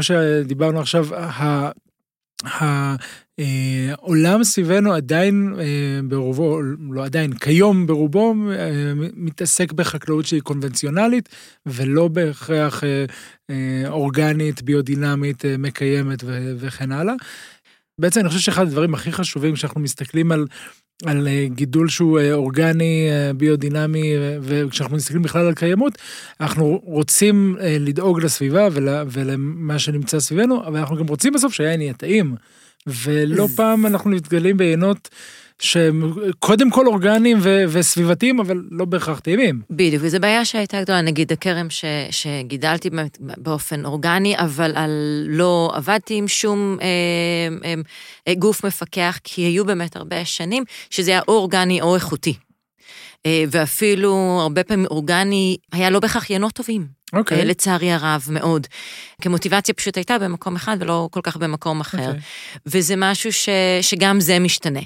שדיברנו עכשיו, העולם סביבנו עדיין אה, ברובו, לא עדיין, כיום ברובו אה, מתעסק בחקלאות שהיא קונבנציונלית ולא בהכרח אה, אורגנית, ביודינמית, מקיימת וכן הלאה. בעצם אני חושב שאחד הדברים הכי חשובים כשאנחנו מסתכלים על, על גידול שהוא אורגני, ביודינמי, וכשאנחנו מסתכלים בכלל על קיימות, אנחנו רוצים לדאוג לסביבה ול, ולמה שנמצא סביבנו, אבל אנחנו גם רוצים בסוף שהיין יהיה טעים. ולא פעם אנחנו מתגלים בעיינות שהם קודם כל אורגניים ו- וסביבתיים, אבל לא בהכרח טעימים. בדיוק, וזו בעיה שהייתה גדולה, נגיד הכרם ש- שגידלתי באופן אורגני, אבל על לא עבדתי עם שום אה, אה, אה, גוף מפקח, כי היו באמת הרבה שנים שזה היה או אורגני או איכותי. אה, ואפילו הרבה פעמים אורגני היה לא בהכרח יינות טובים. אוקיי. Okay. לצערי הרב מאוד. כמוטיבציה פשוט הייתה במקום אחד ולא כל כך במקום אחר. Okay. אוקיי. וזה משהו ש, שגם זה משתנה.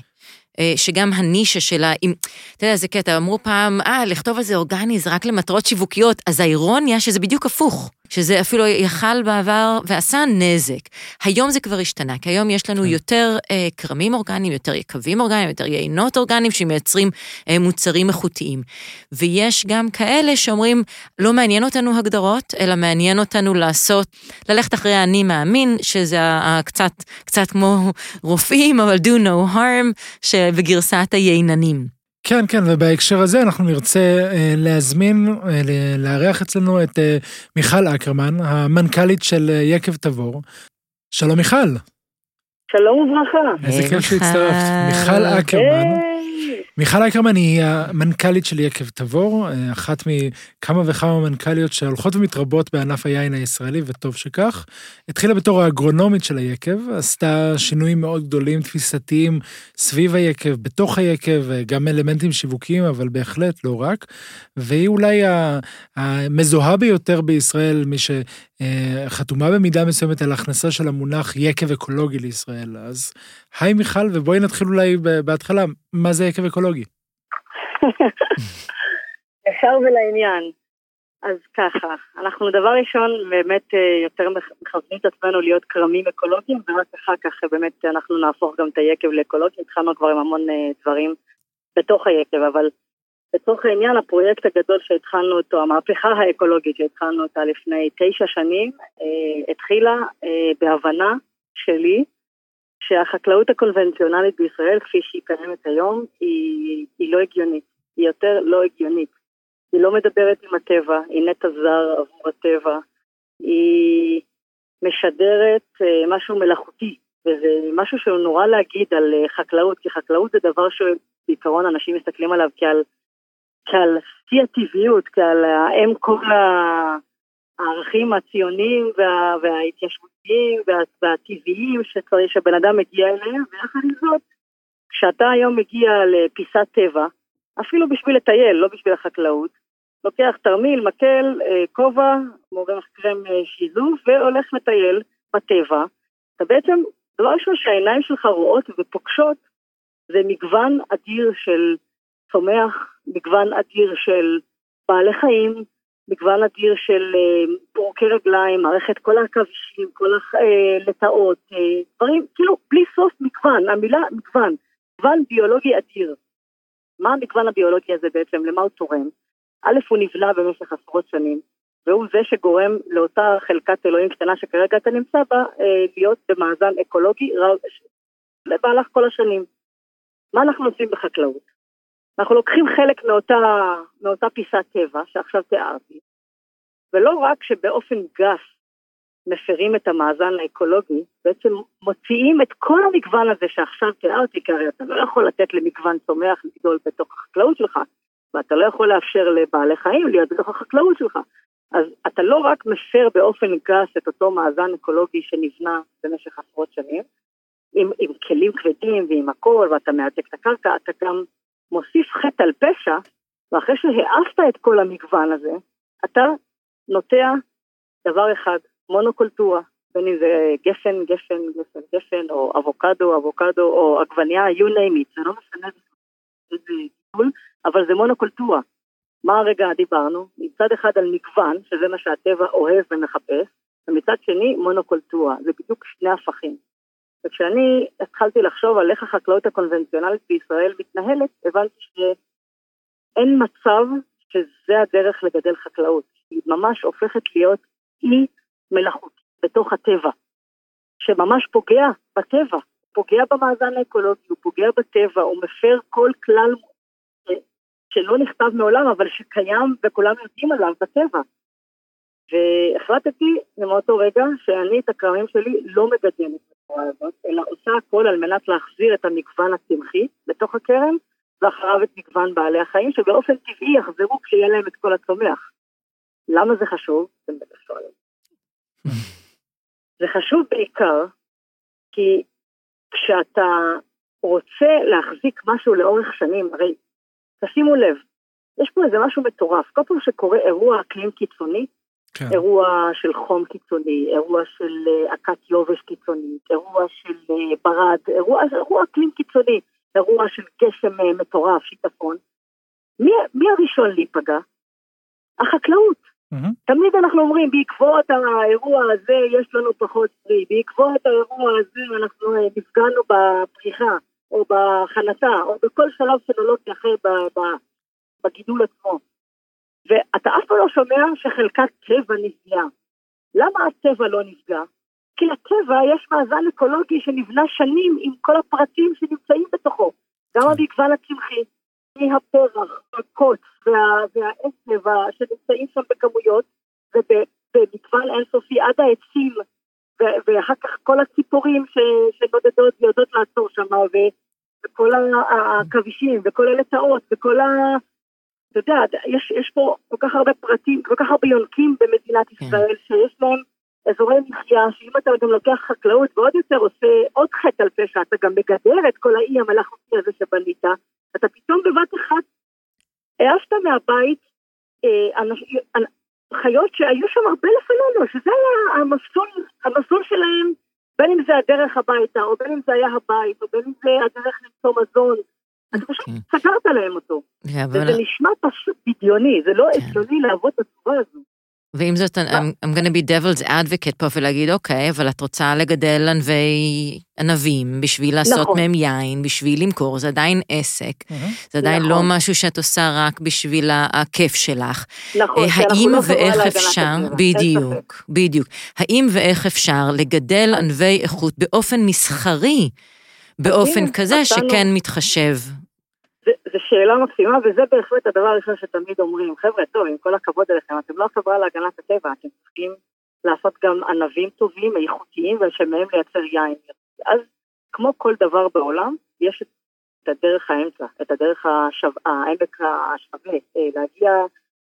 אה, שגם הנישה שלה, אם, אתה יודע, זה קטע, אמרו פעם, אה, לכתוב על זה אורגני זה רק למטרות שיווקיות, אז האירוניה שזה בדיוק הפוך. שזה אפילו יכל בעבר ועשה נזק. היום זה כבר השתנה, כי היום יש לנו כן. יותר אה, כרמים אורגניים, יותר יקבים אורגניים, יותר יינות אורגניים שמייצרים אה, מוצרים איכותיים. ויש גם כאלה שאומרים, לא מעניין אותנו הגדרות, אלא מעניין אותנו לעשות, ללכת אחרי האני מאמין, שזה קצת, קצת כמו רופאים, אבל do no harm, שבגרסת הייננים. כן, כן, ובהקשר הזה אנחנו נרצה אה, להזמין, אה, לארח אצלנו את אה, מיכל אקרמן, המנכ"לית של אה, יקב תבור. שלום מיכל, שלום וברכה. איזה כיף שהצטרפת. מיכל. מיכל אקרמן. מיכל אקרמן היא המנכ"לית של יקב תבור, אה, אחת מכמה וכמה מנכ"ליות שהולכות ומתרבות בענף היין הישראלי, וטוב שכך. התחילה בתור האגרונומית של היקב, עשתה שינויים מאוד גדולים, תפיסתיים, סביב היקב, בתוך היקב, אה, גם אלמנטים שיווקיים, אבל בהחלט לא רק. והיא אולי המזוהה ביותר בישראל, מי שחתומה במידה מסוימת על הכנסה של המונח יקב אקולוגי לישראל. אז היי מיכל, ובואי נתחיל אולי בהתחלה, מה זה יקב אקולוגי? ישר ולעניין. אז ככה, אנחנו דבר ראשון באמת אה, יותר מכוונים את עצמנו להיות כרמים אקולוגיים, ורק אחר כך אה, באמת אנחנו נהפוך גם את היקב לאקולוגי, התחלנו כבר עם המון אה, דברים בתוך היקב, אבל בתוך העניין הפרויקט הגדול שהתחלנו אותו, המהפכה האקולוגית שהתחלנו אותה לפני תשע שנים, אה, התחילה אה, בהבנה שלי שהחקלאות הקונבנציונלית בישראל, כפי שהיא קיימת היום, היא, היא לא הגיונית. היא יותר לא הגיונית. היא לא מדברת עם הטבע, היא נטע זר עבור הטבע, היא משדרת אה, משהו מלאכותי, וזה משהו שהוא נורא להגיד על אה, חקלאות, כי חקלאות זה דבר שבעיקרון אנשים מסתכלים עליו כעל, כעל שיא הטבעיות, כעל האם כל הערכים הציוניים וה, וההתיישבותיים וה, והטבעיים שצריך שבן אדם מגיע אליהם, ויחד עם זאת, כשאתה היום מגיע לפיסת טבע, אפילו בשביל לטייל, לא בשביל החקלאות, לוקח תרמיל, מקל, אה, כובע, מורח קרם אה, שיזוף והולך לטייל בטבע. אתה בעצם, דבר ראשון שהעיניים שלך רואות ופוגשות זה מגוון אדיר של צומח, מגוון אדיר של בעלי חיים, מגוון אדיר של אה, פורקי רגליים, מערכת כל העכבישים, כל הלטאות, אה, דברים, כאילו בלי סוף מגוון, המילה מגוון, מגוון ביולוגי אדיר. מה המגוון הביולוגי הזה בעצם, למה הוא תורם? א', הוא נבלע במשך עשרות שנים, והוא זה שגורם לאותה חלקת אלוהים קטנה שכרגע אתה נמצא בה, אה, להיות במאזן אקולוגי רב, במהלך כל השנים. מה אנחנו עושים בחקלאות? אנחנו לוקחים חלק מאותה, מאותה פיסת טבע שעכשיו תיארתי, ולא רק שבאופן גס מפרים את המאזן האקולוגי, בעצם מוציאים את כל המגוון הזה שעכשיו תיארתי, כי הרי אתה לא יכול לתת למגוון צומח לגדול בתוך החקלאות שלך, ואתה לא יכול לאפשר לבעלי חיים להיות בתוך החקלאות שלך. אז אתה לא רק מפר באופן גס את אותו מאזן אקולוגי שנבנה במשך עשרות שנים, עם, עם כלים כבדים ועם הכל, ואתה מעתק את הקרקע, אתה גם מוסיף חטא על פשע, ואחרי שהעפת את כל המגוון הזה, אתה נוטע דבר אחד, מונוקולטורה, בין אם זה גפן, גפן, גפן, גפן, או אבוקדו, אבוקדו, או עגבניה, you name it, זה לא משנה איזה גידול, אבל זה מונוקולטורה. מה הרגע דיברנו? מצד אחד על מגוון, שזה מה שהטבע אוהב ומחפש, ומצד שני מונוקולטורה, זה בדיוק שני הפכים. וכשאני התחלתי לחשוב על איך החקלאות הקונבנציונלית בישראל מתנהלת, הבנתי שאין מצב שזה הדרך לגדל חקלאות. היא ממש הופכת להיות אי מלאכותי בתוך הטבע, שממש פוגע בטבע, פוגע במאזן האקולוגי, הוא פוגע בטבע, הוא מפר כל כלל שלא נכתב מעולם, אבל שקיים וכולם יודעים עליו בטבע. והחלטתי מאותו רגע שאני את הכרמים שלי לא מגדלת בצורה הזאת, אלא עושה הכל על מנת להחזיר את המגוון הצמחי בתוך הכרם, ואחריו את מגוון בעלי החיים, שבאופן טבעי יחזרו כשיהיה להם את כל הצומח. למה זה חשוב? אתם בטח שואלים. זה חשוב בעיקר כי כשאתה רוצה להחזיק משהו לאורך שנים, הרי תשימו לב, יש פה איזה משהו מטורף, כל פעם שקורה אירוע אקלים קיצוני, כן. אירוע של חום קיצוני, אירוע של אה, עקת יובש קיצונית, אירוע של אה, ברד, אירוע, אירוע אקלים קיצוני, אירוע של גשם אה, מטורף, שיטפון. מי, מי הראשון להיפגע? החקלאות. מהמם. תמיד אנחנו אומרים, בעקבות האירוע הזה יש לנו פחות פרי, בעקבות האירוע הזה אנחנו נפגענו בפריחה, או בהכנתה, או בכל שלב סינולוגי אחר בגידול עצמו. ואתה אף פעם לא שומע שחלקת טבע נפגעה. למה הטבע לא נפגע? כי לטבע יש מאזן אקולוגי שנבנה שנים עם כל הפרטים שנמצאים בתוכו. גם המגוון הצמחי, מהפרח, הקוץ וה- והעשב שנמצאים שם בכמויות, ובמגוון אינסופי עד העצים, ו- ואחר כך כל הציפורים ש- שנודדות ויודעות לעצור שם, ו- וכל העכבישים, וכל הלטאות, וכל ה... אתה יודע, יש, יש פה כל כך הרבה פרטים, כל כך הרבה יונקים במדינת כן. ישראל, שיש להם אזורי מחיה, שאם אתה גם לוקח חקלאות ועוד יותר עושה עוד חטא על פשע, אתה גם מגדר את כל האי המלאכותי הזה שבנית, אתה פתאום בבת אחת העפת מהבית אה, אנש, אנ- חיות שהיו שם הרבה לפנינו, שזה היה המסלול, המסלול שלהם, בין אם זה הדרך הביתה, או בין אם זה היה הבית, או בין אם זה הדרך למצוא מזון. אתה פשוט אוקיי. סגרת להם אותו. כן, אבל- וזה נשמע פשוט בדיוני, זה לא כן. הגיוני לעבוד בצורה הזו. ועם זאת, I'm, I'm gonna be devil's advocate פה ולהגיד, אוקיי, אבל את רוצה לגדל ענבי ענבים בשביל לעשות נכון. מהם יין, בשביל למכור, זה עדיין עסק. מהמם. זה עדיין נכון. לא משהו שאת עושה רק בשביל הכיף שלך. נכון, אה, האם לא ואיך אפשר. בדיוק, בדיוק. האם ואיך אפשר לגדל ענבי איכות באופן מסחרי, באופן כזה. שכן מתחשב? זו שאלה מקסימה, וזה בהחלט הדבר הראשון שתמיד אומרים, חבר'ה, טוב, עם כל הכבוד אליכם, אתם לא חברה להגנת הטבע, אתם צריכים לעשות גם ענבים טובים, איכותיים, ושמהם לייצר יין. אז כמו כל דבר בעולם, יש את הדרך האמצע, את הדרך השו... העמק השווה, אה, להגיע,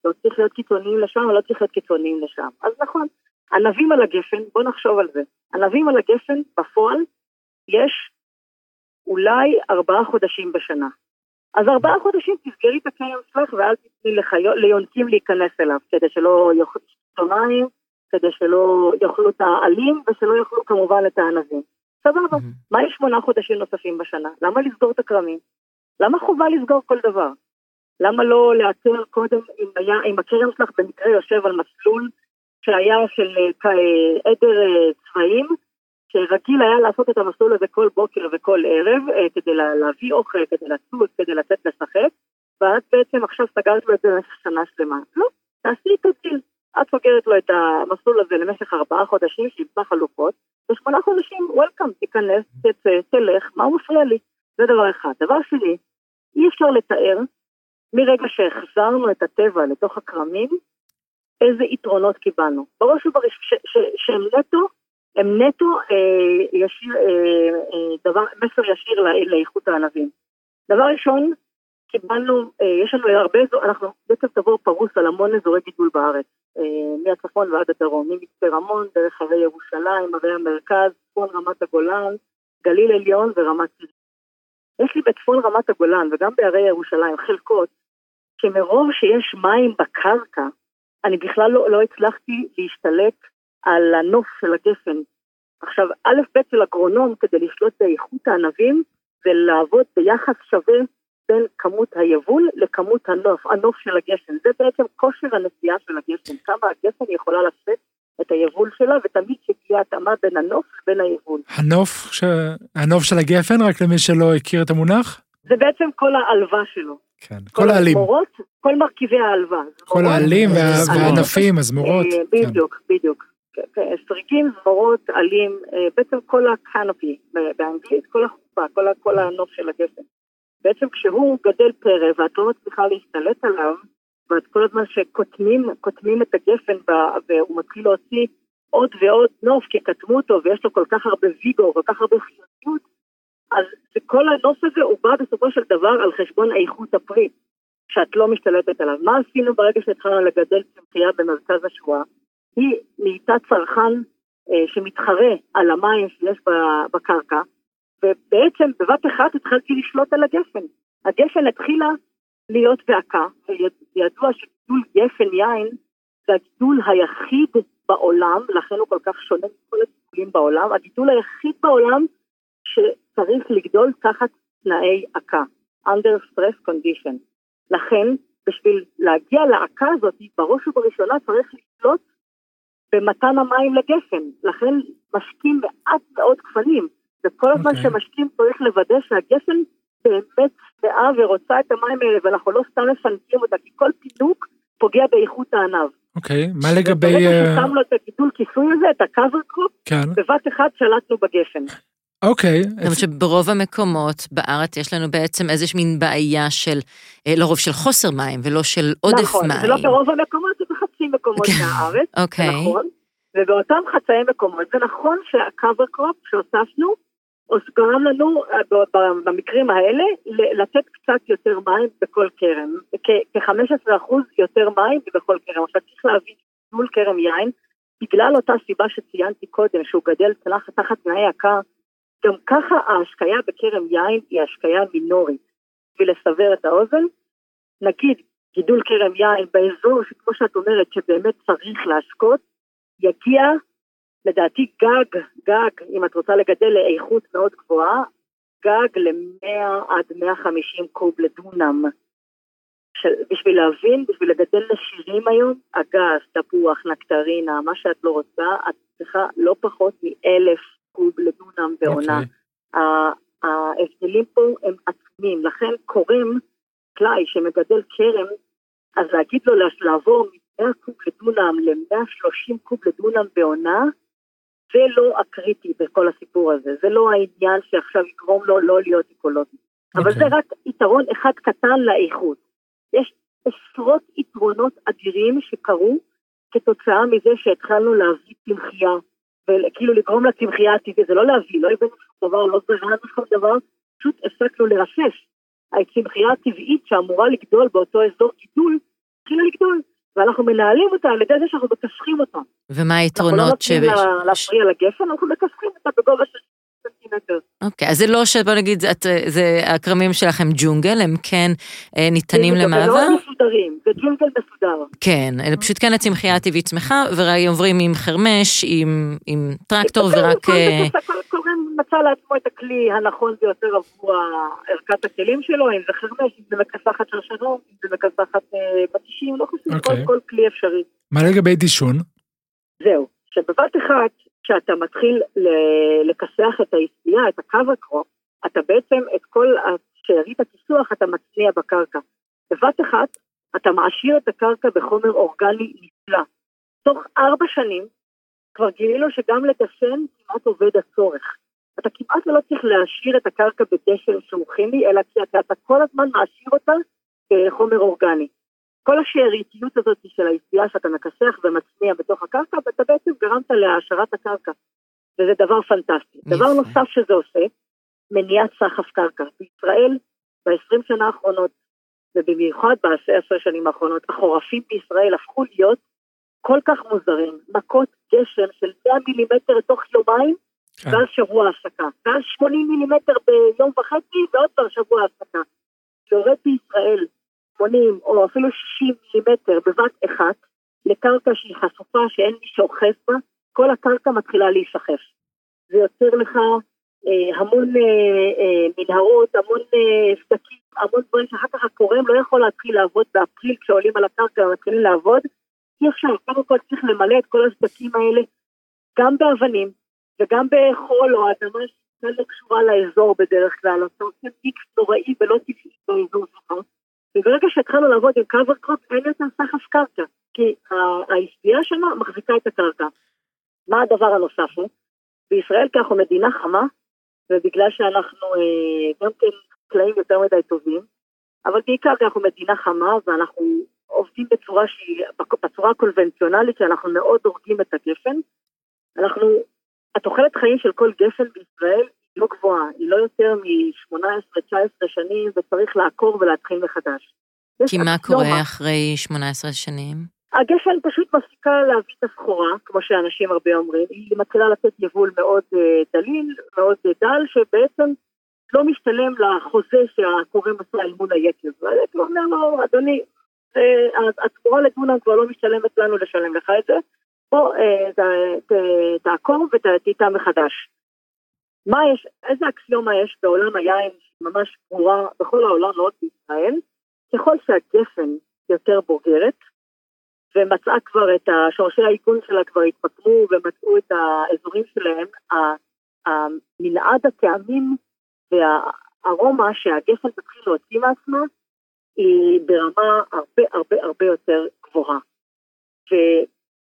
לא צריך להיות קיצוניים לשם, לא צריך להיות קיצוניים לשם. אז נכון, ענבים על הגפן, בואו נחשוב על זה. ענבים על הגפן, בפועל, יש אולי ארבעה חודשים בשנה. אז ארבעה חודשים תסגרי את הקרן שלך ואל תתני ליונקים להיכנס אליו, כדי שלא יאכלו עיתונאים, כדי שלא יאכלו את העלים ושלא יאכלו כמובן את הענבים. סבבה, מה יש שמונה חודשים נוספים בשנה? למה לסגור את הכרמים? למה חובה לסגור כל דבר? למה לא לאתר קודם אם, היה, אם הכרם שלך במקרה יושב על מסלול שהיה של אה, אה, עדר אה, צבעים, שרגיל היה לעשות את המסלול הזה כל בוקר וכל ערב, אה, כדי לה- להביא אוכל, כדי לצוד, כדי לצאת לשחק, ואת בעצם עכשיו סגרת לו את זה במשך שנה שלמה. לא, תעשי איתו דיל. את סוגרת לו את המסלול הזה למשך ארבעה חודשים, שימצא חלופות, ושמונה חודשים, וולקאם, תיכנס, תצא, תלך, מה מפריע לי? זה דבר אחד. דבר שני, אי אפשר לתאר, מרגע שהחזרנו את הטבע לתוך הכרמים, איזה יתרונות קיבלנו. בראש ובראש, שהם נטו, הם נטו אה, ישיר, אה, אה, דבר, מסר ישיר לא- לאיכות הענבים. דבר ראשון, קיבלנו, אה, יש לנו הרבה, אזור- אנחנו בעצם תבור פרוס על המון אזורי גידול בארץ, אה, מהצפון ועד הדרום, ממצפה רמון, דרך הרי ירושלים, הרי המרכז, צפון רמת הגולן, גליל עליון ורמת צדק. יש לי בצפון רמת הגולן וגם בהרי ירושלים חלקות שמרוב שיש מים בקרקע, אני בכלל לא, לא הצלחתי להשתלט על הנוף של הגפן. עכשיו, א' ב' של אגרונום כדי לשלוט באיכות הענבים זה לעבוד ביחס שווה בין כמות היבול לכמות הנוף, הנוף של הגפן. זה בעצם כושר הנסיעה של הגפן, כמה הגפן יכולה לשאת את היבול שלה, ותמיד שתהיה התאמה בין הנוף לבין היבול. הנוף, ש... הנוף של הגפן, רק למי שלא הכיר את המונח? זה בעצם כל העלווה שלו. כן, כל העלים. כל מרכיבי העלווה. כל העלים. והענפים, הזמורות. אה, כן. בדיוק, בדיוק. סריגים, זמורות, עלים, אה, בעצם כל הקאנופי באנגלית, כל החופה, כל כל הנוף של הגפן. בעצם כשהוא גדל פרא ואת לא מצליחה להשתלט עליו, ואת כל הזמן שקוטמים קוטמים את הגפן והוא מתחיל להוציא עוד ועוד נוף כי קטמו אותו ויש לו כל כך הרבה ויגור, כל כך הרבה חיוניות, אז כל הנוף הזה הוא בא בסופו של דבר על חשבון איכות הפרי, שאת לא משתלטת עליו. מה עשינו ברגע שהתחלנו לגדל צמחייה במרכז השואה? היא נהייתה צרכן אה, שמתחרה על המים שיש בקרקע, ובעצם בבת אחת התחלתי לשלוט על הגפן. הגפן התחילה להיות בהקה, וידוע שגידול גפן יין זה הגידול היחיד בעולם, לכן הוא כל כך שונה מכל הגידולים בעולם, הגידול היחיד בעולם שצריך לגדול תחת תנאי עקה, under stress condition. לכן בשביל להגיע להקה הזאת, בראש ובראשונה צריך לשלוט במתן המים לגפן. לכן משקים מעט מאוד גפנים, וכל הזמן אוקיי. שמשקים צריך לוודא שהגפן באמת שבעה ורוצה את המים האלה, ואנחנו לא סתם מפנקים אותה, כי כל פינוק פוגע באיכות הענב. אוקיי, מה לגבי... ברגע אה, ששמנו את הגידול כיסוי הזה, את ה-cover crop, כן, בבת אחת שלטנו בגפן. אוקיי. זאת אומרת שברוב המקומות בארץ יש לנו בעצם איזושהי מין בעיה של, אה, לרוב של חוסר מים ולא של עודף נכון, מים. זה לא ברוב המקומות, זה בחצי מקומות כן. מהארץ, זה אוקיי. נכון. ובאותם חצאי מקומות, זה נכון שה-cover crop שהוספנו, גרם לנו אה, במקרים האלה לתת קצת יותר מים בכל כרם, כ-15% יותר מים בכל כרם. עכשיו צריך להבין, גידול כרם יין, בגלל אותה סיבה שציינתי קודם, שהוא גדל תחת תנאי הקר, גם ככה ההשקיה בכרם יין היא השקיה מינורית. בשביל לסבר את האוזן, נגיד גידול כרם יין באזור שכמו שאת אומרת שבאמת צריך להשקות, יגיע לדעתי גג, גג, אם את רוצה לגדל לאיכות מאוד גבוהה, גג ל-100 עד 150 קוב לדונם. בשביל להבין, בשביל לגדל נשירים היום, אגס, תפוח, נקטרינה, מה שאת לא רוצה, את צריכה לא פחות מאלף קוב לדונם בעונה. אוקיי. ה- ההבדלים פה הם עצומים, לכן קורם חקלאי שמגדל כרם, אז להגיד לו לעבור מ-100 קוב לדונם ל-130 קוב לדונם בעונה, זה לא הקריטי בכל הסיפור הזה, זה לא העניין שעכשיו יגרום לו לא להיות אקולוגי. אבל אוקיי. זה רק יתרון אחד קטן לאיכות. יש עשרות יתרונות אדירים שקרו כתוצאה מזה שהתחלנו להביא צמחייה, וכאילו לגרום לצמחייה הטבעית, זה לא להביא, לא הבאנו שום דבר, לא זרענו שום דבר, פשוט הפסקנו לרסס. הצמחייה הטבעית שאמורה לגדול באותו אזור גידול, התחילה לגדול, ואנחנו מנהלים אותה על ידי זה שאנחנו מכסחים אותה. ומה אנחנו לא היתרונות ש... נותנים לה להפריע לגפן, אנחנו מכסחים אותה בגובה של סנטימטר. אוקיי, אז זה לא שבוא נגיד, זה, את- זה הכרמים שלכם ג'ונגל, הם כן אה, ניתנים זה למעבר? מאוד מסודרים, זה ג'ונגל מסודר. כן, אלה פשוט כן הצמחייה הטבעית צמחה, ועוברים עם חרמש, עם, עם טרקטור ורק... כל אה, כל- כל קורן מצא לעצמו את הכלי הנכון ביותר עבור ערכת הכלים שלו, אם זה חרמש, אם זה מכסחת שרשרות, אם זה מכסחת אה, בתישים, לא חשוב, כל- אוקיי. כל כלי אפשרי. מה לגבי דישון? זהו, שבבת אחת, כשאתה מתחיל לכסח את העשייה, את הקו הקרופ, אתה בעצם את כל שארית הכיסוח אתה מצניע בקרקע. בבת אחת, אתה מעשיר את הקרקע בחומר אורגני נפלא. תוך ארבע שנים, כבר גילינו שגם לדשן כמעט עובד הצורך. אתה כמעט לא צריך להעשיר את הקרקע בדשן שהוא כימי, אלא כי אתה, אתה כל הזמן מעשיר אותה בחומר אורגני. כל השאריתיות הזאת של העשייה שאתה מכסח ומצניע בתוך הקרקע, ואתה בעצם גרמת להעשרת הקרקע. וזה דבר פנטסטי. יפה. דבר נוסף שזה עושה, מניעת סחף קרקע. בישראל, ב-20 שנה האחרונות, ובמיוחד בעשר שנים האחרונות, החורפים בישראל הפכו להיות כל כך מוזרים. מכות גשם של 100 מילימטר תוך יומיים, כן. ואז שבוע הפסקה. ואז 80 מילימטר ביום וחצי, ועוד פעם שבוע הפסקה. שיורד בישראל 80 או אפילו 60 מילימטר בבת אחת, לקרקע שהיא חשופה, שאין מי שאוחז בה, כל הקרקע מתחילה להיסחף. זה יוצר לך אה, המון אה, אה, מנהרות, המון אה, המון דברים שאחר כך הקורם לא יכול להתחיל לעבוד באפריל כשעולים על הקרקע ומתחילים לעבוד. אי אפשר, קודם כל צריך למלא את כל הסדקים האלה, גם באבנים וגם בחול או אדמה שלא לא קשורה לאזור בדרך כלל, אתה עושה מיקס נוראי ולא טבעי באזור שלך. וברגע שהתחלנו לעבוד עם קאבר קרופ, אין יותר סחף קרקע, כי העשייה שלה מחזיקה את הקרקע. מה הדבר הנוסף הוא? בישראל כי אנחנו מדינה חמה, ובגלל שאנחנו אה, גם כן חקלאים יותר מדי טובים, אבל בעיקר כי אנחנו מדינה חמה ואנחנו עובדים בצורה שהיא, בצורה הקונבנציונלית שאנחנו מאוד הורגים את הגפן. אנחנו, התוחלת חיים של כל גפן בישראל לא גבוהה, היא לא יותר מ-18-19 שנים וצריך לעקור ולהתחיל מחדש. כי מה. קורה אחרי 18 שנים? הגפן פשוט מפסיקה להביא את הסחורה, כמו שאנשים הרבה אומרים, היא מתחילה לתת יבול מאוד אה, דליל, מאוד אה, דל, שבעצם לא משתלם לחוזה שהקורם עשה אל מול היקב. והיקב אומר לו, אדוני, אה, התמורה לדונם כבר לא משתלמת לנו לשלם לך את זה, בוא תעקור ותטע מחדש. מה יש, איזה אקסיומה יש בעולם היין, ממש ברורה בכל העולם, לא רק בישראל, ככל שהגפן יותר בוגרת, ומצאה כבר את שורשי העיגון שלה כבר התפקמו ומצאו את האזורים שלהם, המנעד הטעמים והארומה שהגפן תתחיל להוציא מעצמה, היא ברמה הרבה הרבה הרבה יותר גבוהה.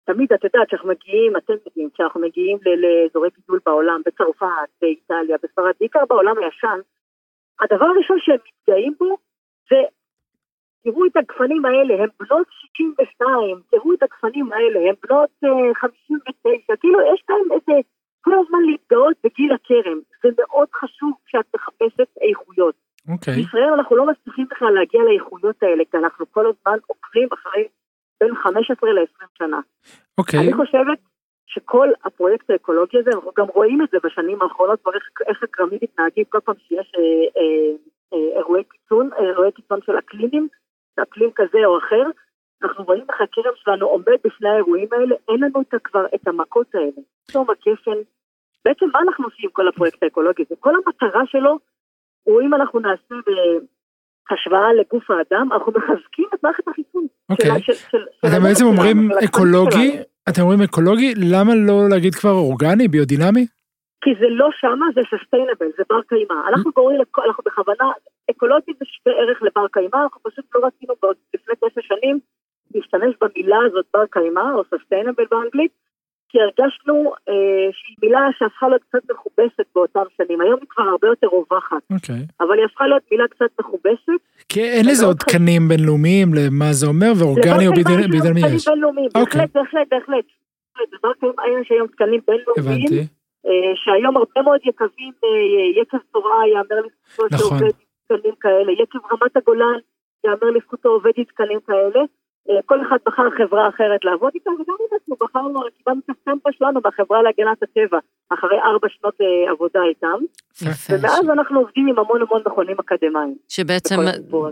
ותמיד את יודעת שאנחנו מגיעים, אתם יודעים, כשאנחנו מגיעים לאזורי גידול בעולם, בצרפת, באיטליה, בספרד, בעיקר בעולם הישן, הדבר הראשון שהם מתגאים בו זה, תראו את הגפנים האלה, הם בנות 62, תראו את הגפנים האלה, הם בנות uh, 59, כאילו יש להם איזה, כל הזמן להתגאות בגיל הכרם, זה מאוד חשוב כשאת מחפשת איכויות. אוקיי. בישראל אנחנו לא מצליחים בכלל להגיע לאיכויות האלה, כי אנחנו כל הזמן עוקבים אחרי בין 15 ל-20 שנה. אוקיי. אני חושבת שכל הפרויקט האקולוגי הזה, אנחנו גם רואים את זה בשנים האחרונות, כבר איך, איך הכרמים מתנהגים כל פעם שיש אה, אה, אה, אירועי קיצון, אירועי קיצון של אקלימים, אקלים כזה או אחר, אנחנו רואים איך הכרם שלנו עומד בפני האירועים האלה, אין לנו את כבר את המכות האלה. פתאום הגפן, בעצם מה אנחנו עושים עם כל הפרויקט האקולוגי הזה? כל המטרה שלו הוא אם אנחנו נעשה בהשוואה לגוף האדם, אנחנו מחזקים את מערכת החיסון. אוקיי. אתם בעצם אומרים אקולוגי. אתם אומרים אקולוגי, למה לא להגיד כבר אורגני, ביודינמי? כי זה לא שמה, זה סוסטיינבל, זה בר קיימא. אנחנו קוראים, אנחנו בכוונה, אקולוגי זה שווה ערך לבר קיימא, אנחנו פשוט לא רצינו בעוד לפני תשע שנים להשתמש במילה הזאת בר קיימא, או סוסטיינבל באנגלית, כי הרגשנו אה, שהיא מילה שהפכה להיות קצת מכובסת באותם שנים. היום היא כבר הרבה יותר רווחת, אוקיי. אבל היא הפכה להיות מילה קצת מכובסת. כי אין לזה עוד תקנים בינלאומיים למה זה אומר, ואורגני או לבר קיימא יש אוקיי. בהחלט, בהחלט, בהחלט. יש היום תקנים בינלאומיים. הבנתי. אה, שהיום הרבה מאוד יקבים, אה, יקב תורה יאמר לזכותו נכון. שעובד עם תקנים כאלה, יקב רמת הגולן יאמר לזכותו עובד עם תקנים כאלה. כל אחד בחר חברה אחרת לעבוד איתה, וגם אנחנו בחרנו, קיבלנו את הסטמפה שלנו מהחברה להגנת הטבע, אחרי ארבע שנות אה, עבודה איתם, יפה. ומאז אנחנו עובדים עם המון המון מכונים אקדמיים. שבעצם.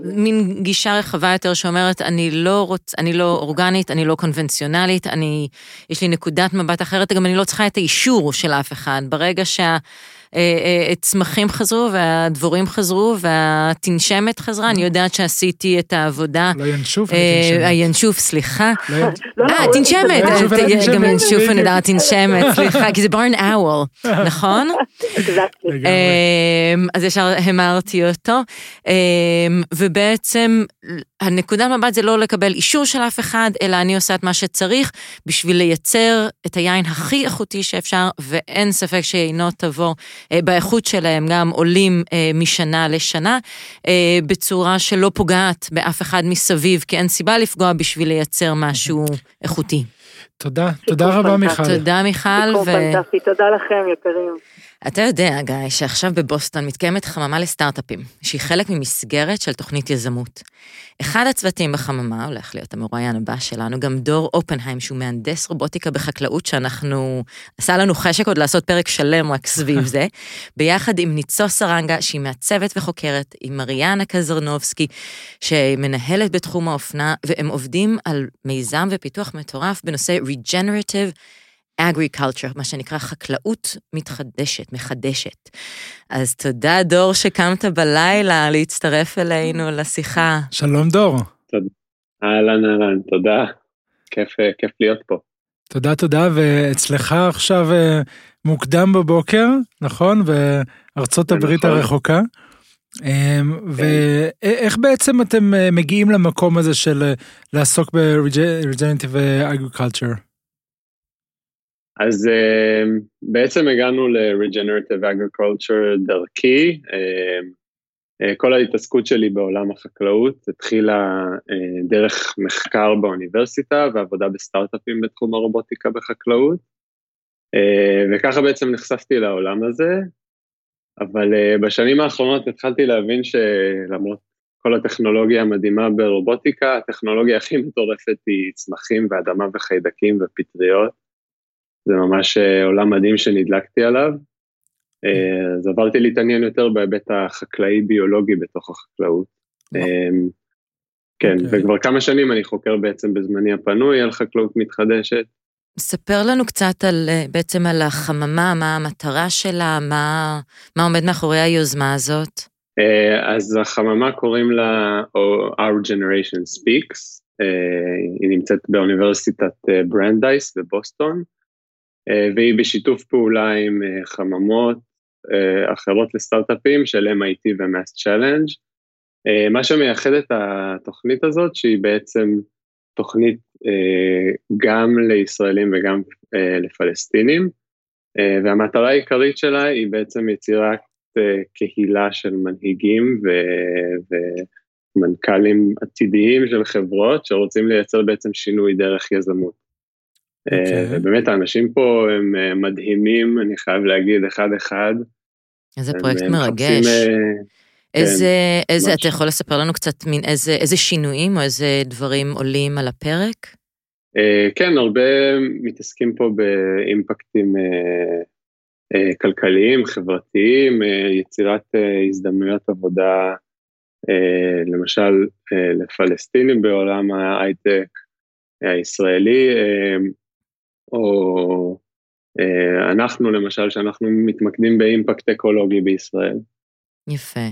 מין גישה רחבה יותר שאומרת, אני לא רוצ... אני לא אורגנית, אני לא קונבנציונלית, אני... יש לי נקודת מבט אחרת, גם אני לא צריכה את האישור של אף אחד. ברגע שהצמחים חזרו והדבורים חזרו והתנשמת חזרה, אני יודעת שעשיתי את העבודה. לא ינשוף, אה, אני. הינשוף, סליחה. אה, תנשמת, אה, גם. ינשוף ונדע תנשמת, סליחה, כי זה ברן אוול, [laughs] נכון? אז ישר המרתי אותו, ובעצם הנקודת מבט זה לא לקבל אישור של אף אחד, אלא אני עושה את מה שצריך בשביל לייצר את היין הכי איכותי שאפשר, ואין ספק שיינות תבוא אה, באיכות שלהם, גם עולים אה, משנה לשנה, אה, בצורה שלא פוגעת באף אחד מסביב, כי אין סיבה לפגוע בשביל לייצר משהו איכותי. תודה, תודה רבה. מיכל. תודה מיכל, ו... תודה לכם יקרים. אתה יודע, גיא, שעכשיו בבוסטון מתקיימת חממה לסטארט-אפים, שהיא חלק ממסגרת של תוכנית יזמות. אחד הצוותים בחממה הולך להיות המרואיין הבא שלנו, גם דור אופנהיים, שהוא מהנדס רובוטיקה בחקלאות, שאנחנו, עשה לנו חשק עוד לעשות פרק שלם רק סביב זה, [laughs] ביחד עם ניצו סרנגה, שהיא מעצבת וחוקרת, עם מריאנה קזרנובסקי, שמנהלת בתחום האופנה, והם עובדים על מיזם ופיתוח מטורף בנושא Regenerative agriculture, מה שנקרא חקלאות מתחדשת, מחדשת. אז תודה, דור, שקמת בלילה להצטרף אלינו לשיחה. שלום דור. אהלן אהלן, תודה. כיף, אה, כיף להיות פה. תודה, תודה, ואצלך עכשיו אה, מוקדם בבוקר, נכון? בארצות זה הברית נכון. הרחוקה. אה, ואיך בעצם אתם אה, מגיעים למקום הזה של אה, לעסוק ב-regenerative agriculture? אז אה, בעצם הגענו ל-Regenerative Agriculture דרכי. אה, אה, כל ההתעסקות שלי בעולם החקלאות התחילה אה, דרך מחקר באוניברסיטה ועבודה בסטארט-אפים בתחום הרובוטיקה בחקלאות. אה, וככה בעצם נחשפתי לעולם הזה, אבל אה, בשנים האחרונות התחלתי להבין שלמרות כל הטכנולוגיה המדהימה ברובוטיקה, הטכנולוגיה הכי מטורפת היא צמחים ואדמה וחיידקים ופטריות. זה ממש אה, עולם מדהים שנדלקתי עליו. אה, אז עברתי להתעניין יותר בהיבט החקלאי-ביולוגי בתוך החקלאות. אה, כן, אוקיי. וכבר כמה שנים אני חוקר בעצם בזמני הפנוי על חקלאות מתחדשת. ספר לנו קצת על, אה, בעצם על החממה, מה המטרה שלה, מה, מה עומד מאחורי היוזמה הזאת. אז החממה קוראים לה Our Generation Speaks, היא נמצאת באוניברסיטת ברנדייס בבוסטון, והיא בשיתוף פעולה עם חממות אחרות לסטארט-אפים של MIT ו-Mass Challenge. מה שמייחד את התוכנית הזאת, שהיא בעצם תוכנית גם לישראלים וגם לפלסטינים, והמטרה העיקרית שלה היא בעצם יצירת קהילה של מנהיגים ו- ומנכ"לים עתידיים של חברות שרוצים לייצר בעצם שינוי דרך יזמות. Okay. אוקיי. ובאמת האנשים פה הם מדהימים, אני חייב להגיד, אחד-אחד. איזה פרויקט מרגש. איזה, כן, איזה, אתה יכול לספר לנו קצת מין איזה, איזה שינויים או איזה דברים עולים על הפרק? Uh, כן, הרבה מתעסקים פה באימפקטים uh, uh, כלכליים, חברתיים, uh, יצירת uh, הזדמנויות עבודה, uh, למשל uh, לפלסטינים בעולם ההייטק הישראלי, uh, או uh, אנחנו למשל, שאנחנו מתמקדים באימפקט אקולוגי בישראל. יפה.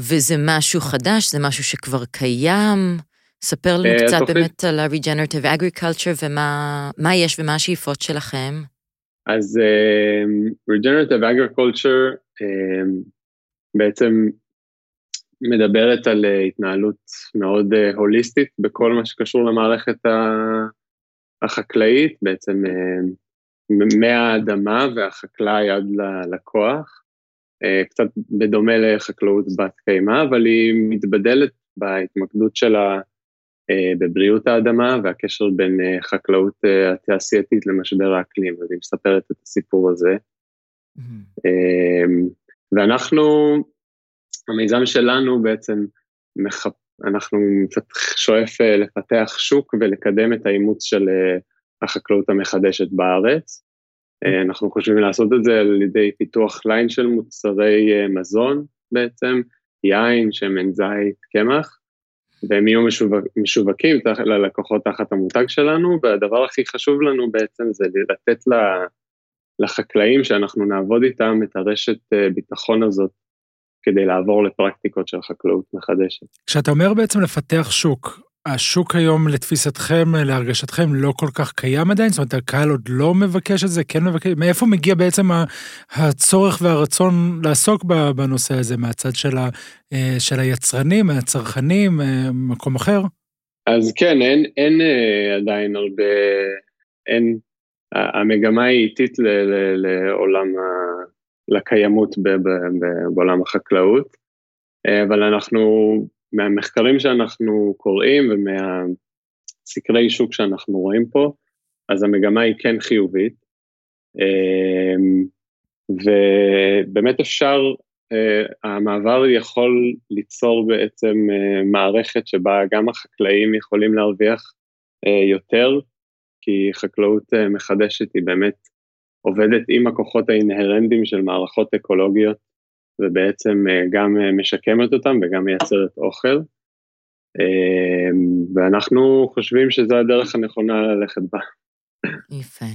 וזה משהו חדש? זה משהו שכבר קיים? ספר לנו קצת התוכנית... באמת על ה-Regenerative Agriculture ומה יש ומה השאיפות שלכם. אז uh, Regenerative Agriculture uh, בעצם מדברת על uh, התנהלות מאוד uh, הוליסטית בכל מה שקשור למערכת החקלאית, בעצם uh, מהאדמה והחקלאי עד ללקוח. אה, קצת בדומה לחקלאות בת קיימא, אבל היא מתבדלת בהתמקדות שלה אה, בבריאות האדמה והקשר בין אה, חקלאות התעשייתית למשבר האקלים, אז היא מספרת את הסיפור הזה. Mm-hmm. ואנחנו, המיזם שלנו בעצם, מחפ... אנחנו קצת שואף לפתח שוק ולקדם את האימוץ של החקלאות המחדשת בארץ. אה, אנחנו חושבים לעשות את זה על ידי פיתוח ליין של מוצרי אה, מזון בעצם, יין, שמן זית, קמח, והם יהיו משווק, משווקים ללקוחות תחת המותג שלנו, והדבר הכי חשוב לנו בעצם זה לתת לחקלאים שאנחנו נעבוד איתם את הרשת אה, ביטחון הזאת כדי לעבור לפרקטיקות של חקלאות מחדשת. כשאתה אומר בעצם לפתח שוק, השוק היום לתפיסתכם, להרגשתכם, לא כל כך קיים עדיין? זאת אומרת, הקהל עוד לא מבקש את זה, כן מבקש? מאיפה מגיע בעצם הצורך והרצון לעסוק בנושא הזה, מהצד של, ה, אה, של היצרנים, הצרכנים, אה, מקום אחר? אז כן, אין, אין אה, עדיין הרבה, אין, המגמה היא איטית לעולם, לקיימות בעולם החקלאות, אבל אנחנו מהמחקרים שאנחנו קוראים ומהסקרי שוק שאנחנו רואים פה, אז המגמה היא כן חיובית. אמ, ובאמת אפשר, אה, המעבר יכול ליצור בעצם אה, מערכת שבה גם החקלאים יכולים להרוויח אה, יותר, כי חקלאות מחדשת היא באמת עובדת עם הכוחות האינהרנטיים של מערכות אקולוגיות ובעצם אה, גם אה, משקמת אותם וגם מייצרת אוכל. אה, ואנחנו חושבים שזו הדרך הנכונה ללכת בה. יפה.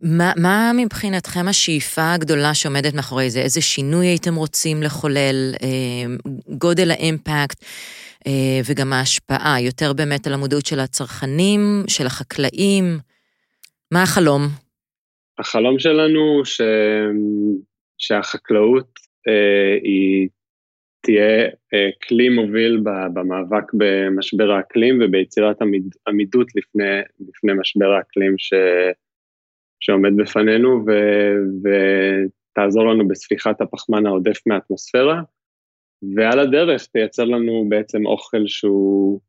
מה, מה מבחינתכם השאיפה הגדולה שעומדת מאחורי זה? איזה שינוי הייתם רוצים לחולל? גודל האימפקט וגם ההשפעה, יותר באמת על המודעות של הצרכנים, של החקלאים? מה החלום? החלום שלנו ש... שהחקלאות אה, היא תהיה אה, כלי מוביל במאבק במשבר האקלים וביצירת עמיד, עמידות לפני, לפני משבר האקלים ש, שעומד בפנינו ו, ותעזור לנו בספיחת הפחמן העודף מהאטמוספירה, ועל הדרך תייצר לנו בעצם אוכל שהוא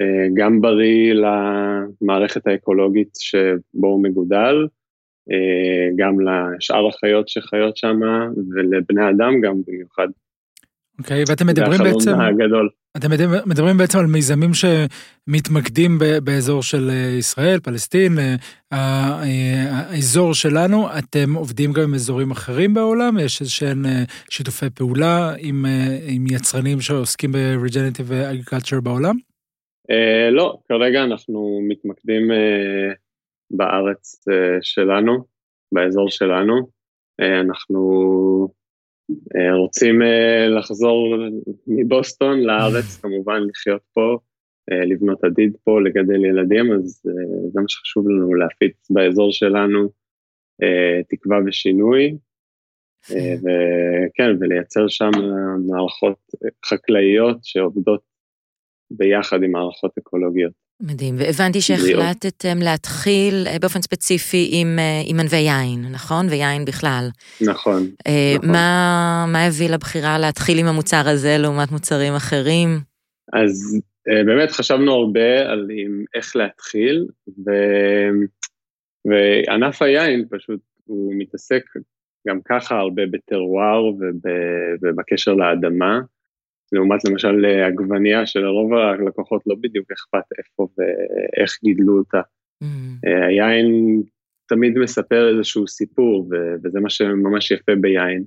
אה, גם בריא למערכת האקולוגית שבו הוא מגודל, גם לשאר החיות שחיות שם, ולבני אדם גם במיוחד. אוקיי, okay, ואתם מדברים בעצם... זה החלום הגדול. אתם מדברים בעצם על מיזמים שמתמקדים באזור של אה, ישראל, פלסטין, אה, האזור שלנו, אתם עובדים גם עם אזורים אחרים בעולם? יש איזשהם שיתופי פעולה עם, עם יצרנים שעוסקים ב-Regenerative Agriculture בעולם? לא, כרגע אנחנו מתמקדים בארץ אה, שלנו, באזור שלנו. אה, אנחנו רוצים לחזור מבוסטון לארץ, [laughs] כמובן לחיות פה, לבנות עתיד פה, לגדל ילדים, אז זה מה שחשוב לנו להפיץ באזור שלנו תקווה ושינוי. וכן, ולייצר שם מערכות חקלאיות שעובדות ביחד עם מערכות אקולוגיות. מדהים, והבנתי שהחלטתם להתחיל אה, באופן ספציפי עם, אה, עם ענבי יין, נכון? ויין בכלל. נכון, אה, נכון. מה, מה הביא לבחירה להתחיל עם המוצר הזה לעומת מוצרים אחרים? אז באמת חשבנו הרבה על עם איך להתחיל, ו... וענף היין פשוט, הוא מתעסק גם ככה הרבה בטרואר ובקשר לאדמה. לעומת למשל עגבנייה שלרוב הלקוחות לא בדיוק אכפת איפה ואיך גידלו אותה. Mm. היין תמיד מספר איזשהו סיפור, וזה מה שממש יפה ביין,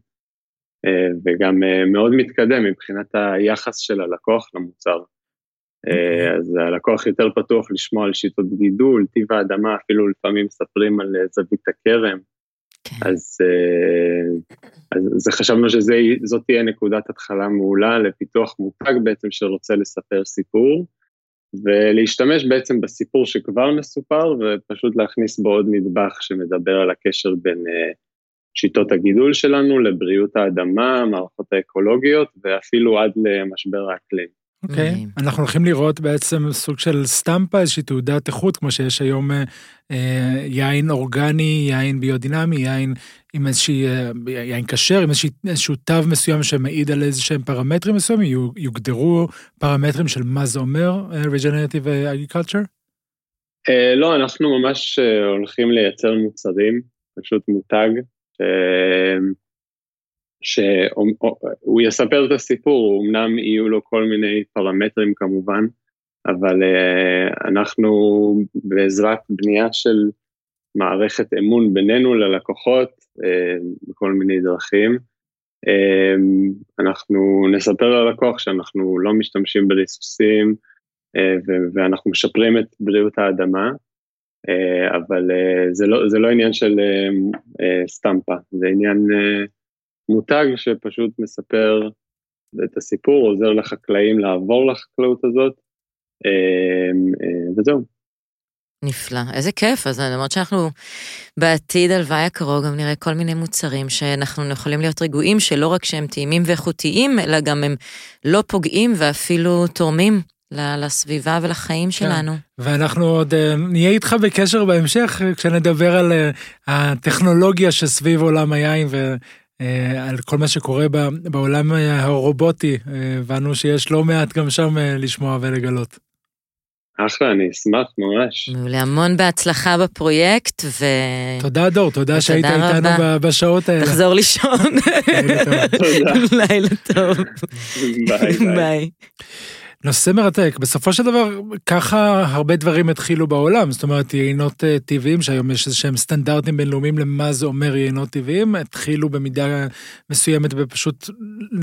אה, וגם אה, מאוד מתקדם מבחינת היחס של הלקוח למוצר. Mm-hmm. אז הלקוח יותר פתוח לשמוע על שיטות גידול, טיב האדמה, אפילו לפעמים מספרים על זווית הכרם. כן. אז, אה, אז, אז חשבנו שזאת תהיה נקודת התחלה מעולה לפיתוח מותג בעצם שרוצה לספר סיפור, ולהשתמש בעצם בסיפור שכבר מסופר, ופשוט להכניס בו עוד נדבך שמדבר על הקשר בין uh, שיטות הגידול שלנו לבריאות האדמה, המערכות האקולוגיות, ואפילו עד למשבר האקלים. אוקיי, okay. אנחנו הולכים לראות בעצם סוג של סטמפה, איזושהי תעודת איכות, כמו שיש היום אה, יין אורגני, יין ביודינמי, יין עם איזושהי, אה, יין כשר, עם איזושהי, איזשהו תו מסוים שמעיד על איזה שהם פרמטרים מסוימים, יוגדרו פרמטרים של מה זה אומר uh, Regenerative Agriculture? Uh, לא, אנחנו ממש הולכים לייצר מוצרים, פשוט מותג. Uh, שהוא יספר את הסיפור, אמנם יהיו לו כל מיני פרמטרים כמובן, אבל uh, אנחנו בעזרת בנייה של מערכת אמון בינינו ללקוחות uh, בכל מיני דרכים, uh, אנחנו נספר ללקוח שאנחנו לא משתמשים בריסוסים ואנחנו משפרים את בריאות האדמה, אבל זה, לא, זה לא עניין של סטמפה, זה עניין מותג שפשוט מספר את הסיפור, עוזר לחקלאים לעבור לחקלאות הזאת, אמ, אה, וזהו. נפלא, איזה כיף, אז למרות שאנחנו בעתיד הלוואי הקרוב גם נראה כל מיני מוצרים שאנחנו יכולים להיות רגועים שלא רק שהם טעימים ואיכותיים, אלא גם הם לא פוגעים ואפילו תורמים לסביבה ולחיים כן. שלנו. ואנחנו עוד uh, נהיה איתך בקשר בהמשך כשנדבר על uh, הטכנולוגיה שסביב עולם היין ו... אה, על כל מה שקורה בעולם הרובוטי, אה, הבנו שיש לא מעט גם שם אה, לשמוע ולגלות. אחלה, אני אשמח ממש. מעולה, המון בהצלחה בפרויקט, ו... תודה דור, תודה שהיית איתנו בשעות האלה. תחזור לישון. לילה טוב. ביי ביי. נושא מרתק. בסופו של דבר, ככה הרבה דברים התחילו בעולם. זאת אומרת, יינות אה, טבעיים, שהיום יש איזה שהם סטנדרטים בינלאומיים למה זה אומר יינות טבעיים, התחילו במידה מסוימת בפשוט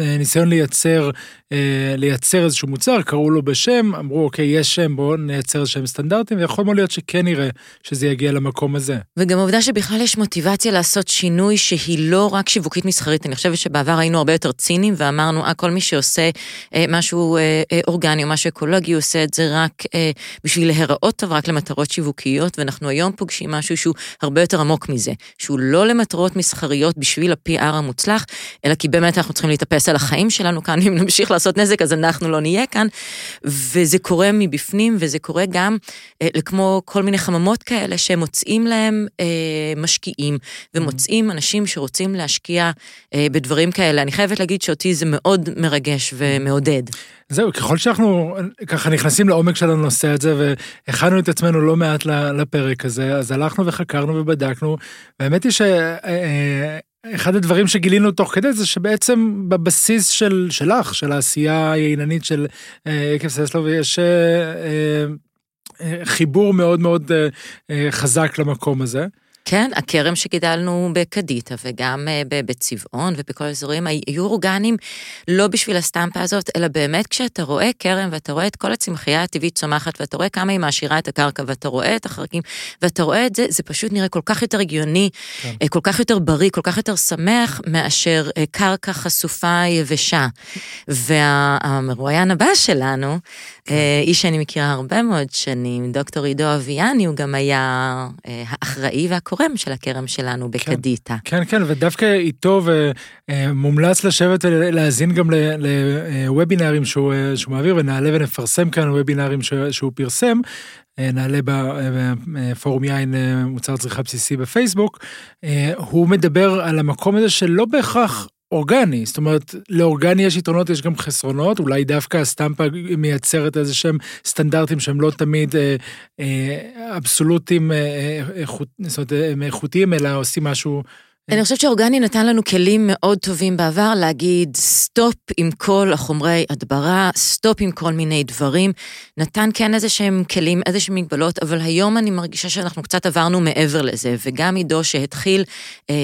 אה, ניסיון לייצר, אה, לייצר איזשהו מוצר, קראו לו בשם, אמרו, אוקיי, יש שם, בואו נייצר שהם סטנדרטים, ויכול מאוד להיות שכן נראה שזה יגיע למקום הזה. וגם העובדה שבכלל יש מוטיבציה לעשות שינוי שהיא לא רק שיווקית מסחרית. אני חושבת שבעבר היינו הרבה יותר ציניים ואמרנו, אה, כל מי שעושה אה, משהו אה, אורגני, אורגני או משהו אקולוגי, הוא עושה את זה רק אה, בשביל להיראות טוב, רק למטרות שיווקיות, ואנחנו היום פוגשים משהו שהוא הרבה יותר עמוק מזה, שהוא לא למטרות מסחריות בשביל ה-PR המוצלח, אלא כי באמת אנחנו צריכים להתאפס על החיים שלנו כאן, [laughs] אם נמשיך לעשות נזק אז אנחנו לא נהיה כאן, וזה קורה מבפנים, וזה קורה גם אה, כמו כל מיני חממות כאלה שמוצאים להם אה, משקיעים, ומוצאים אנשים שרוצים להשקיע אה, בדברים כאלה. אני חייבת להגיד שאותי זה מאוד מרגש ומעודד. זהו, ככל שאנחנו ככה נכנסים לעומק של הנושא הזה והכנו את עצמנו לא מעט לפרק הזה, אז הלכנו וחקרנו ובדקנו, והאמת היא שאחד הדברים שגילינו תוך כדי זה שבעצם בבסיס של, שלך, של העשייה היעיננית של עקב ססלוב, יש חיבור מאוד מאוד חזק למקום הזה. כן, הכרם שגידלנו בקדיטה וגם אה, בצבעון ובכל האזורים היו אורגניים לא בשביל הסטמפה הזאת, אלא באמת כשאתה רואה כרם ואתה רואה את כל הצמחייה הטבעית צומחת ואתה רואה כמה היא מעשירה את הקרקע ואתה רואה את החרקים ואתה רואה את זה, זה פשוט נראה כל כך יותר הגיוני, כן. אה, כל כך יותר בריא, כל כך יותר שמח מאשר אה, קרקע חשופה יבשה. והמרואיין הבא שלנו, כן. איש שאני מכירה הרבה מאוד שנים, דוקטור עידו אביאני, הוא גם היה האחראי והקורם של הכרם שלנו כן. בקדיטה. כן, כן, ודווקא איתו ומומלץ לשבת ולהאזין גם לוובינארים שהוא, שהוא מעביר, ונעלה ונפרסם כאן וובינארים שהוא פרסם. נעלה בפורום יין מוצר צריכה בסיסי בפייסבוק, הוא מדבר על המקום הזה שלא בהכרח אורגני, זאת אומרת, לאורגני יש יתרונות, יש גם חסרונות, אולי דווקא ה stamp מייצרת איזה שהם סטנדרטים שהם לא תמיד אה, אה, אבסולוטים, אה, איכות, זאת אומרת, הם איכותיים, אלא עושים משהו אני חושבת שאורגני נתן לנו כלים מאוד טובים בעבר להגיד stop עם כל החומרי הדברה, stop עם כל מיני דברים. נתן כן איזה שהם כלים, איזה שהם מגבלות, אבל היום אני מרגישה שאנחנו קצת עברנו מעבר לזה, וגם עידו שהתחיל אה,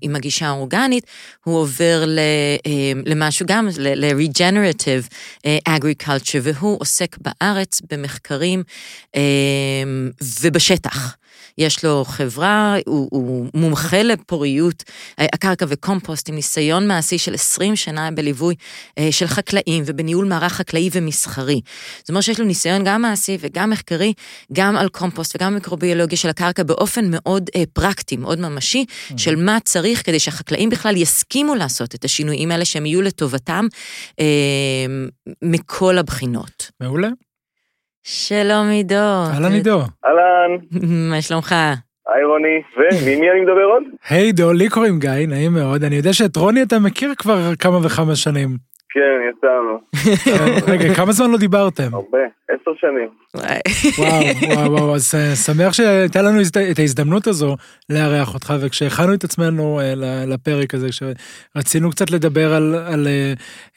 עם הגישה האורגנית, הוא עובר ל, אה, למשהו גם, ל-regenerative אה, agriculture, והוא עוסק בארץ במחקרים אה, ובשטח. יש לו חברה, הוא, הוא מומחה לפוריות הקרקע וקומפוסט עם ניסיון מעשי של 20 שנה בליווי אה, של חקלאים ובניהול מערך חקלאי ומסחרי. זאת אומרת שיש לו ניסיון גם מעשי וגם מחקרי, גם על קומפוסט וגם מיקרוביולוגיה של הקרקע באופן מאוד אה, פרקטי, מאוד ממשי, mm-hmm. של מה צריך כדי שהחקלאים בכלל יסכימו לעשות את השינויים האלה, שהם יהיו לטובתם אה, מכל הבחינות. מעולה. שלום עידו. אהלן עידו. אהלן. [laughs] מה שלומך? היי רוני, ומי אני מדבר עוד? היי עידו, לי קוראים גיא, נעים מאוד. אני יודע שאת רוני אתה מכיר כבר כמה וכמה שנים. כן, יצאנו. [laughs] רגע, כמה זמן לא דיברתם? הרבה, עשר שנים. וואו, [laughs] וואו, וואו, אז אה, שמח שהייתה לנו את ההזדמנות הזו לארח אותך, וכשהכנו את עצמנו אה, לפרק הזה, כשרצינו קצת לדבר על, על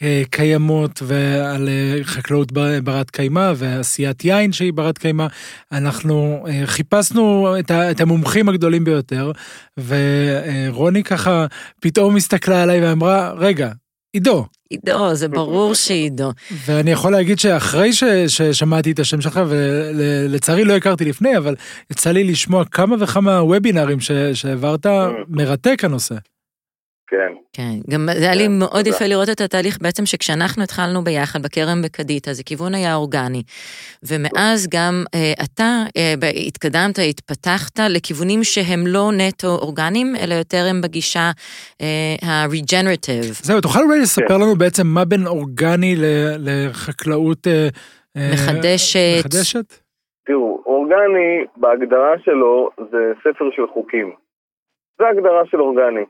אה, קיימות ועל חקלאות ברת קיימא ועשיית יין שהיא ברת קיימא, אנחנו חיפשנו את, את המומחים הגדולים ביותר, ורוני ככה פתאום הסתכלה עליי ואמרה, רגע, עידו, עידו, זה ברור שעידו. ואני יכול להגיד שאחרי ש, ששמעתי את השם שלך, ולצערי לא הכרתי לפני, אבל יצא לי לשמוע כמה וכמה וובינארים שהעברת, מרתק הנושא. כן. כן, גם זה היה לי כן, מאוד יפה לראות את התהליך בעצם שכשאנחנו התחלנו ביחד בכרם בקדיטה, זה כיוון היה אורגני. ומאז גם אה, אתה אה, התקדמת, התפתחת לכיוונים שהם לא נטו אורגניים, אלא יותר הם בגישה אה, ה-regenerative. זהו, תוכל אולי לספר כן. לנו בעצם מה בין אורגני לחקלאות אה, אה, מחדשת? מחדשת? תראו, אורגני בהגדרה שלו זה ספר של חוקים. זה הגדרה של אורגני.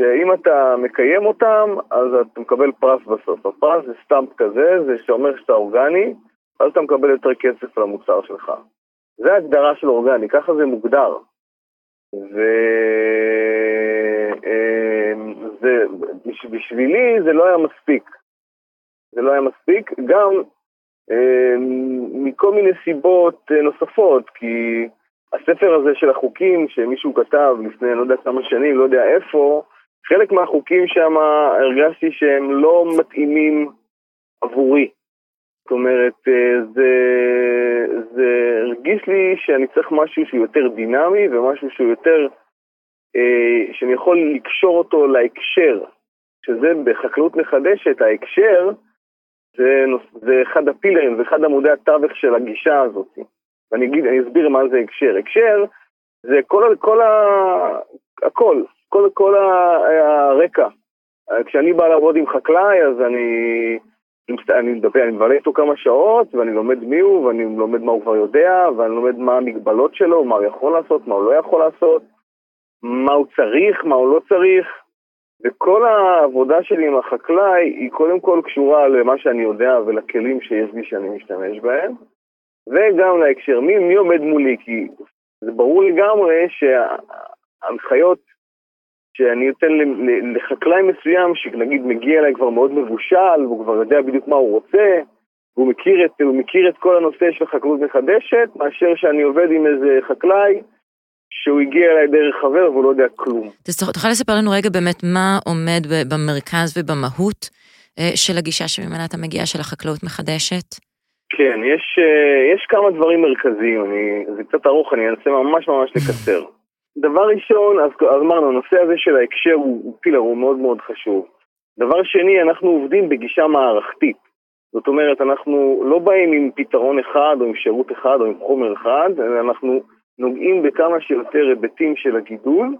שאם אתה מקיים אותם, אז אתה מקבל פרס בסוף. הפרס זה stamp כזה, זה שאומר שאתה אורגני, אז אתה מקבל יותר כסף על המוצר שלך. זה הגדרה של אורגני, ככה זה מוגדר. ובשבילי אמ, זה לא היה מספיק. זה לא היה מספיק, גם אמ, מכל מיני סיבות אה, נוספות, כי הספר הזה של החוקים שמישהו כתב לפני לא יודע כמה שנים, לא יודע איפה, חלק מהחוקים שם הרגשתי שהם לא מתאימים עבורי. זאת אומרת, אה, זה, זה הרגיש לי שאני צריך משהו שהוא יותר דינמי ומשהו שהוא יותר, אה, שאני יכול לקשור אותו להקשר, שזה בחקלאות מחדשת, ההקשר זה, זה אחד הפילרים, זה אחד עמודי התווך של הגישה הזאת. ואני אגיד, אני אסביר מה זה הקשר. הקשר זה כל, כל ה... הכל, כל, כל הרקע. כשאני בא לעבוד עם חקלאי, אז אני, אני מדבר, אני מבלה איתו כמה שעות, ואני לומד מי הוא, ואני לומד מה הוא כבר יודע, ואני לומד מה המגבלות שלו, מה הוא יכול לעשות, מה הוא לא יכול לעשות, מה הוא צריך, מה הוא לא צריך. וכל העבודה שלי עם החקלאי היא קודם כל קשורה למה שאני יודע ולכלים שיש לי שאני משתמש בהם, וגם להקשר, מי, מי עומד מולי, כי זה ברור לגמרי שההנחיות שאני נותן לחקלאי מסוים, שנגיד מגיע אליי כבר מאוד מבושל, והוא כבר יודע בדיוק מה הוא רוצה, והוא מכיר את, מכיר את כל הנושא של חקלאות מחדשת, מאשר שאני עובד עם איזה חקלאי שהוא הגיע אליי דרך חבר והוא לא יודע כלום. תוכל לספר לנו רגע באמת מה עומד במרכז ובמהות אה, של הגישה שממנה אתה מגיע, של החקלאות מחדשת? כן, יש, אה, יש כמה דברים מרכזיים, אני, זה קצת ארוך, אני אנסה ממש ממש לקצר. דבר ראשון, אז, אמרנו, הנושא הזה של ההקשר הוא, הוא פילר, הוא מאוד מאוד חשוב. דבר שני, אנחנו עובדים בגישה מערכתית. זאת אומרת, אנחנו לא באים עם פתרון אחד או עם שירות אחד או עם חומר אחד, אלא אנחנו נוגעים בכמה שיותר היבטים של הגידול,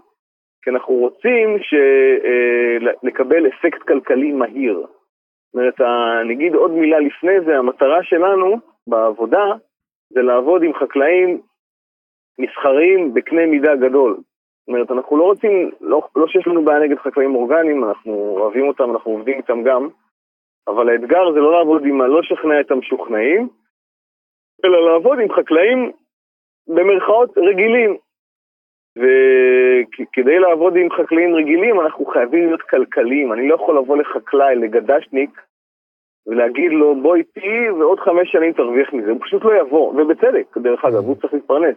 כי אנחנו רוצים ש, אה, לקבל אפקט כלכלי מהיר. זאת אומרת, אני אגיד עוד מילה לפני זה, המטרה שלנו בעבודה זה לעבוד עם חקלאים מסחריים בקנה מידה גדול. זאת אומרת, אנחנו לא רוצים, לא, לא שיש לנו בעיה נגד חקלאים אורגניים, אנחנו אוהבים אותם, אנחנו עובדים איתם גם, אבל האתגר זה לא לעבוד עם הלא שכנע את המשוכנעים, אלא לעבוד עם חקלאים במרכאות רגילים. וכדי לעבוד עם חקלאים רגילים אנחנו חייבים להיות כלכליים. אני לא יכול לבוא לחקלאי, לגדשניק, ולהגיד לו בוא איתי ועוד חמש שנים תרוויח מזה, הוא פשוט לא יבוא, ובצדק, דרך אגב, הוא צריך להתפרנס.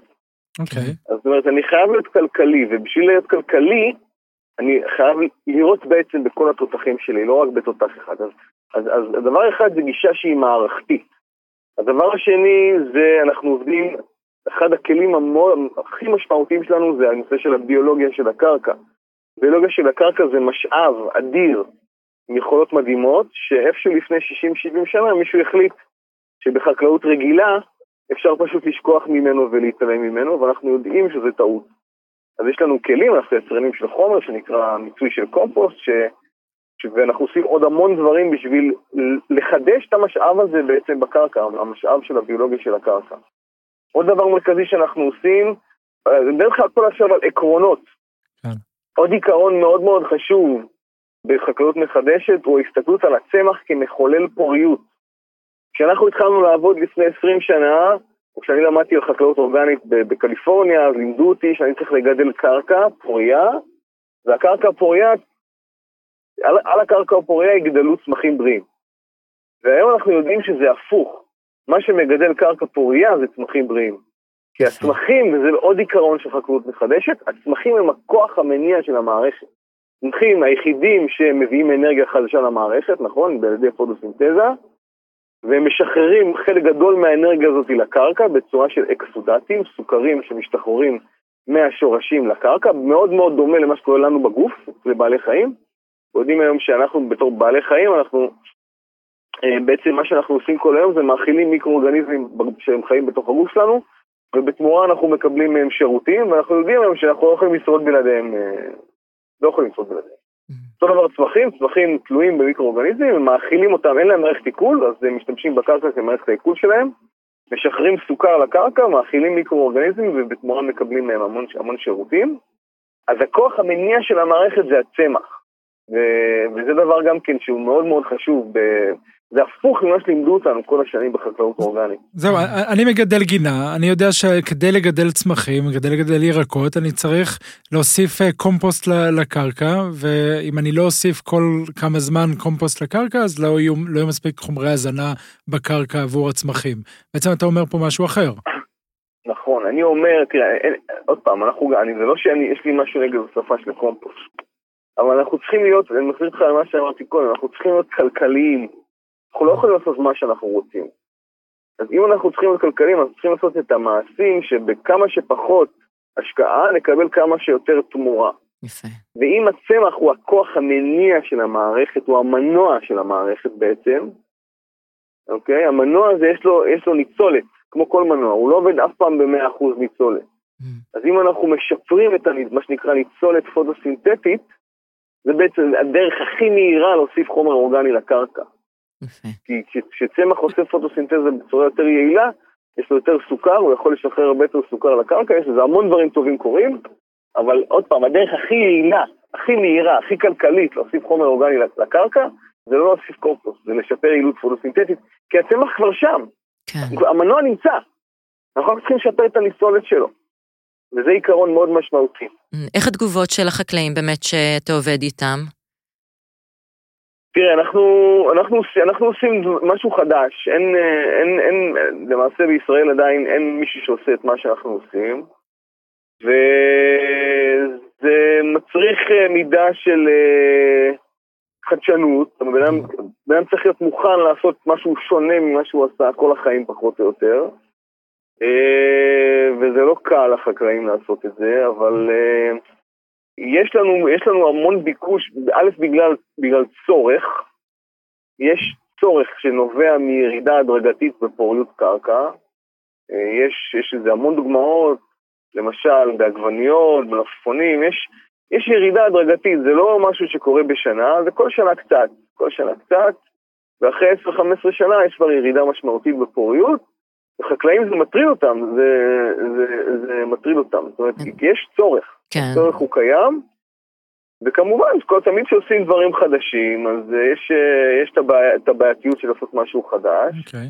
אוקיי. Okay. זאת אומרת, אני חייב להיות כלכלי, ובשביל להיות כלכלי, אני חייב לראות בעצם בכל התותחים שלי, לא רק בתותח אחד. אז, אז, אז הדבר אחד זה גישה שהיא מערכתית. הדבר השני זה אנחנו עובדים, אחד הכלים המור, הכי משמעותיים שלנו זה הנושא של הביולוגיה של הקרקע. ביולוגיה של הקרקע זה משאב אדיר עם יכולות מדהימות, שאיפשהו לפני 60-70 שנה מישהו החליט שבחקלאות רגילה אפשר פשוט לשכוח ממנו ולהתעלם ממנו, ואנחנו יודעים שזה טעות. אז יש לנו כלים, אנחנו יצרנים של חומר שנקרא מיצוי של קומפוסט, ש... ש... ואנחנו עושים עוד המון דברים בשביל לחדש את המשאב הזה בעצם בקרקע, המשאב של הביולוגיה של הקרקע. עוד דבר מרכזי שאנחנו עושים, בדרך כלל הכל עכשיו על עקרונות. כן. עוד עיקרון מאוד מאוד חשוב בחקלאות מחדשת הוא ההסתכלות על הצמח כמחולל פוריות. כשאנחנו התחלנו לעבוד לפני 20 שנה, כשאני למדתי על חקלאות אורגנית בקליפורניה, אז לימדו אותי שאני צריך לגדל קרקע פוריה, והקרקע הפוריה, על, על הקרקע הפוריה יגדלו צמחים בריאים. והיום אנחנו יודעים שזה הפוך. מה שמגדל קרקע פוריה זה צמחים בריאים. כי הצמחים, וזה עוד עיקרון של חקלאות מחדשת, הצמחים הם הכוח המניע של המערכת. הצמחים היחידים שמביאים אנרגיה חדשה למערכת, נכון? על ידי פוטוסינתזה, והם משחררים חלק גדול מהאנרגיה הזאת לקרקע בצורה של אקסודטים, סוכרים שמשתחררים מהשורשים לקרקע, מאוד מאוד דומה למה שקורה לנו בגוף, לבעלי חיים. יודעים היום שאנחנו בתור בעלי חיים, אנחנו, אה, בעצם מה שאנחנו עושים כל היום זה מאכילים מיקרואורגניזמים שהם חיים בתוך הגוף שלנו, ובתמורה אנחנו מקבלים מהם שירותים, ואנחנו יודעים היום שאנחנו לא יכולים לשרוד בלעדיהם, אה, לא יכולים לשרוד בלעדיהם. אותו דבר צמחים, צמחים תלויים במיקרואורגניזמים, הם מאכילים אותם, אין להם מערכת עיכול, אז הם משתמשים בקרקע כמערכת העיכול שלהם, משחררים סוכר לקרקע, מאכילים מיקרואורגניזמים ובתמורה מקבלים מהם המון, המון שירותים. אז הכוח המניע של המערכת זה הצמח. ו- וזה דבר גם כן שהוא מאוד מאוד חשוב ב- זה הפוך ממה שלימדו אותנו כל השנים בחקלאות אורגנית. זהו, אני מגדל גינה, אני יודע שכדי לגדל צמחים, כדי לגדל ירקות, אני צריך להוסיף אה, קומפוסט לקרקע, ואם אני לא אוסיף כל כמה זמן קומפוסט לקרקע, אז לא יהיו, לא יהיו מספיק חומרי הזנה בקרקע עבור הצמחים. בעצם אתה אומר פה משהו אחר. נכון, אני אומר, תראה, אין, עוד פעם, אנחנו, אני, זה לא שיש לי משהו נגד הוספה של קומפוסט, אבל אנחנו צריכים להיות, אני מחזיר אותך למה שאמרתי קודם, אנחנו צריכים להיות כלכליים. אנחנו לא יכולים לעשות מה שאנחנו רוצים. אז אם אנחנו צריכים להיות כלכליים, אנחנו צריכים לעשות את המעשים שבכמה שפחות השקעה נקבל כמה שיותר תמורה. יפה. ואם הצמח הוא הכוח המניע של המערכת, הוא המנוע של המערכת בעצם, אוקיי? המנוע הזה יש לו, יש לו ניצולת, כמו כל מנוע, הוא לא עובד אף פעם ב-100% ניצולת. Mm. אז אם אנחנו משפרים את מה שנקרא ניצולת פוטוסינתטית, זה בעצם הדרך הכי מהירה להוסיף חומר אורגני לקרקע. כי כשצמח עושה פוטוסינתזה בצורה יותר יעילה, יש לו יותר סוכר, הוא יכול לשחרר הרבה יותר סוכר לקרקע, יש לזה המון דברים טובים קורים, אבל עוד פעם, הדרך הכי יעילה, הכי מהירה, הכי כלכלית להוסיף חומר אורגני לקרקע, זה לא להוסיף קומפוסט, זה לשפר יעילות פוטוסינתטית, כי הצמח כבר שם. כן. המנוע נמצא. אנחנו רק צריכים לשפר את הניצולת שלו. וזה עיקרון מאוד משמעותי. איך התגובות של החקלאים באמת שאתה עובד איתם? תראה, אנחנו, אנחנו, אנחנו עושים משהו חדש, אין, אין, אין, למעשה בישראל עדיין אין מישהו שעושה את מה שאנחנו עושים, וזה מצריך אה, מידה של אה, חדשנות, זאת אומרת, בן אדם- צריך להיות מוכן לעשות משהו שונה ממה שהוא עשה כל החיים פחות או יותר. אה, וזה לא קל לחקלאים לעשות את זה, אבל אה, יש לנו, יש לנו המון ביקוש, א', בגלל, בגלל צורך, יש צורך שנובע מירידה הדרגתית בפוריות קרקע, אה, יש, יש לזה המון דוגמאות, למשל בעגבניות, מלפפונים, יש, יש ירידה הדרגתית, זה לא משהו שקורה בשנה, זה כל שנה קצת, כל שנה קצת, ואחרי 10-15 שנה יש כבר ירידה משמעותית בפוריות, וחקלאים זה מטריד אותם, זה, זה, זה מטריד אותם, זאת אומרת, כי יש צורך, כן. הצורך הוא קיים, וכמובן, כל, תמיד כשעושים דברים חדשים, אז אה, יש, אה, יש את, הבעיה, את הבעייתיות של לעשות משהו חדש, אוקיי.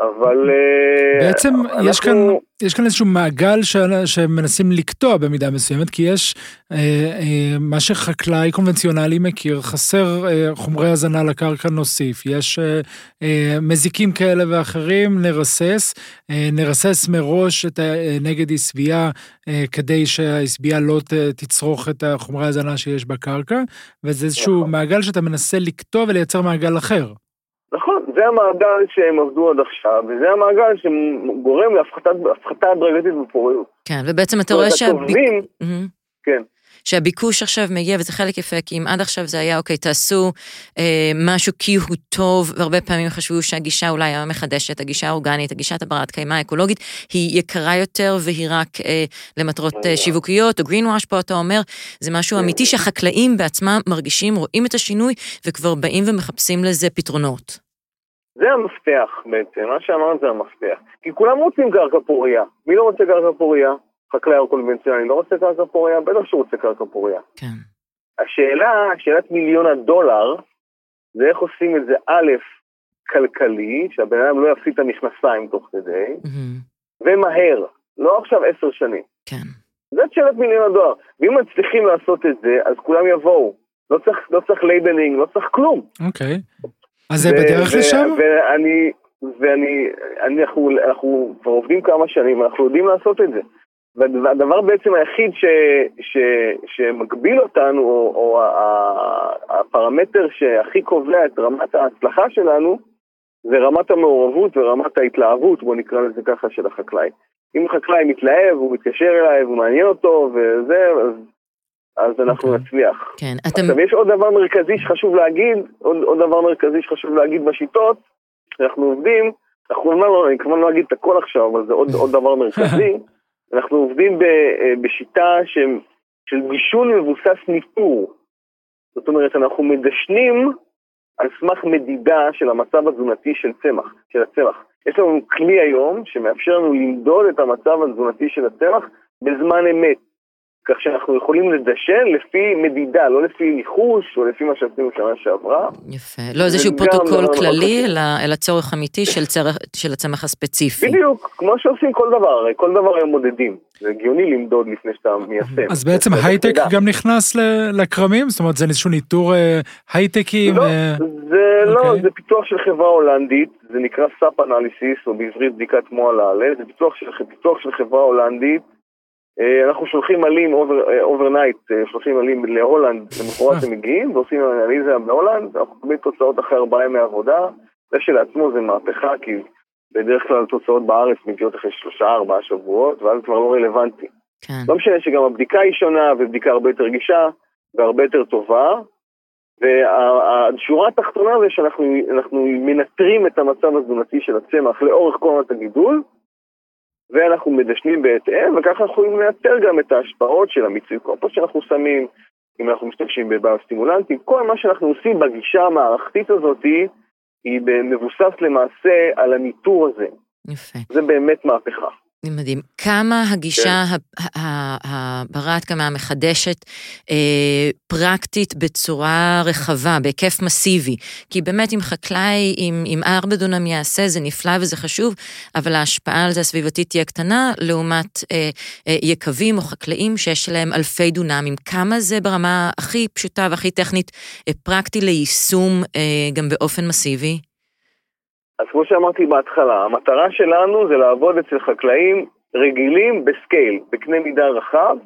אבל... אה, בעצם יש כאן, אנחנו- יש כאן איזשהו מעגל של- שמנסים לקטוע במידה מסוימת, כי יש אה, אה, מה שחקלאי קונבנציונלי מכיר, חסר אה, חומרי הזנה לקרקע נוסיף, יש אה, אה, מזיקים כאלה ואחרים, נרסס, אה, נרסס מראש את ה- אה, נגד עשבייה, אה, כדי שהעשבייה לא ת- תצרוך את החומרי הזנה שיש בקרקע, וזה איזשהו נכון. מעגל שאתה מנסה לקטוע ולייצר מעגל אחר. זה המעגל שהם עבדו עד עכשיו, וזה המעגל שגורם להפחתת הפחתה הדרגתית בפוריות. כן, ובעצם אתה רואה שהביק... כן. שהביקוש עכשיו מגיע, וזה חלק יפה, כי אם עד עכשיו זה היה, אוקיי, תעשו אה, משהו כי הוא טוב, והרבה פעמים חשבו שהגישה אולי המחדשת, הגישה האורגנית, הגישת הברת קיימא האקולוגית, היא יקרה יותר והיא רק אה, למטרות אה, שיווקיות, או greenwash פה אתה אומר, זה משהו אמיתי שהחקלאים בעצמם מרגישים, רואים את השינוי, וכבר באים ומחפשים לזה פתרונות. זה המפתח בעצם, מה שאמרת זה המפתח. כי כולם רוצים קרקע פוריה. מי לא רוצה קרקע פוריה? חקלאי או קונבנציונלי לא רוצה קרקע פוריה? בטח שהוא רוצה קרקע פוריה. כן. השאלה, שאלת מיליון הדולר, זה איך עושים את זה א', כלכלי, שהבן אדם לא יפסיד את המכנסיים תוך כדי, מהמם. ומהר, לא עכשיו עשר שנים. כן. זאת שאלת מיליון הדולר. ואם מצליחים לעשות את זה, אז כולם יבואו. לא צריך, לא צריך labeling, לא צריך כלום. אוקיי. אז זה בדרך לשם? ואני, ואני, אני, אנחנו, אנחנו כבר עובדים כמה שנים, אנחנו יודעים לעשות את זה. והדבר בעצם היחיד ש, ש, שמגביל אותנו, או, או ה- ה- הפרמטר שהכי קובע את רמת ההצלחה שלנו, זה רמת המעורבות ורמת ההתלהבות, בוא נקרא לזה ככה, של החקלאי. אם חקלאי מתלהב, הוא מתקשר אליי, והוא מעניין אותו, וזה, אז, אז אנחנו אוקיי. נצליח. כן. אתם... עכשיו, יש עוד דבר מרכזי שחשוב להגיד, עוד, עוד דבר מרכזי שחשוב להגיד בשיטות, שאנחנו עובדים, אנחנו כמובן לא, אני כמובן לא אגיד את הכל עכשיו, אבל זה עוד, עוד דבר מרכזי, [laughs] אנחנו עובדים ב, אה, בשיטה ש, של בישול מבוסס ניטור. זאת אומרת, אנחנו מדשנים על סמך מדידה של המצב התזונתי של צמח, של הצמח. יש לנו כלי היום שמאפשר לנו למדוד את המצב התזונתי של הצמח בזמן אמת. כך שאנחנו יכולים לדשן לפי מדידה, לא לפי ניחוש או לפי מה שעשינו שנה שעברה. יפה. לא איזשהו גם פרוטוקול כללי. אלא, אלא צורך אמיתי של, צר... של הצמח הספציפי. בדיוק, כמו שעושים כל דבר, הרי כל דבר הם מודדים. זה הגיוני למדוד לפני שאתה מיישם. אז בעצם הייטק. גם נכנס ל- לכרמים? זאת אומרת, זה איזשהו ניטור אה, הייטקים? לא, אה, זה לא, אוקיי. זה פיתוח של חברה הולנדית, זה נקרא sap analysis, או בעברית בדיקת מוהל העלה, זה פיתוח של, פיתוח של חברה הולנדית. אה, אנחנו שולחים עלים overnight, שולחים עלים להולנד, למחרת הם מגיעים ועושים אנליזה בהולנד, אנחנו מקבלים תוצאות אחרי ארבעה ימי עבודה, זה שלעצמו זה מהפכה, כי בדרך כלל תוצאות בארץ מגיעות אחרי שלושה ארבעה שבועות, ואז כבר לא רלוונטי. כן. לא משנה שגם הבדיקה היא שונה, ובדיקה הרבה יותר רגישה, והרבה יותר טובה. והשורה התחתונה זה שאנחנו אנחנו מנטרים את המצב התזונתי של הצמח לאורך כל עונת הגידול, ואנחנו מדשנים בהתאם, וככה אנחנו יכולים לייצר גם את ההשפעות של המיצוי קומפוסט שאנחנו שמים, אם אנחנו משתמשים בביוסטימולנטים, כל מה שאנחנו עושים בגישה המערכתית הזאת היא מבוסס למעשה על הניטור הזה. יפה. זה באמת מהפכה. מדהים. כמה הגישה כן. הברת קמה המחדשת אה, פרקטית בצורה רחבה, בהיקף מסיבי. כי באמת אם חקלאי עם, עם ארבע דונם יעשה זה נפלא וזה חשוב, אבל ההשפעה על זה הסביבתית תהיה קטנה, לעומת אה, אה, יקבים או חקלאים שיש להם אלפי דונמים. כמה זה ברמה הכי פשוטה והכי טכנית אה, פרקטי ליישום אה, גם באופן מסיבי? אז כמו שאמרתי בהתחלה, המטרה שלנו זה לעבוד אצל חקלאים רגילים בסקייל, בקנה מידה רחב,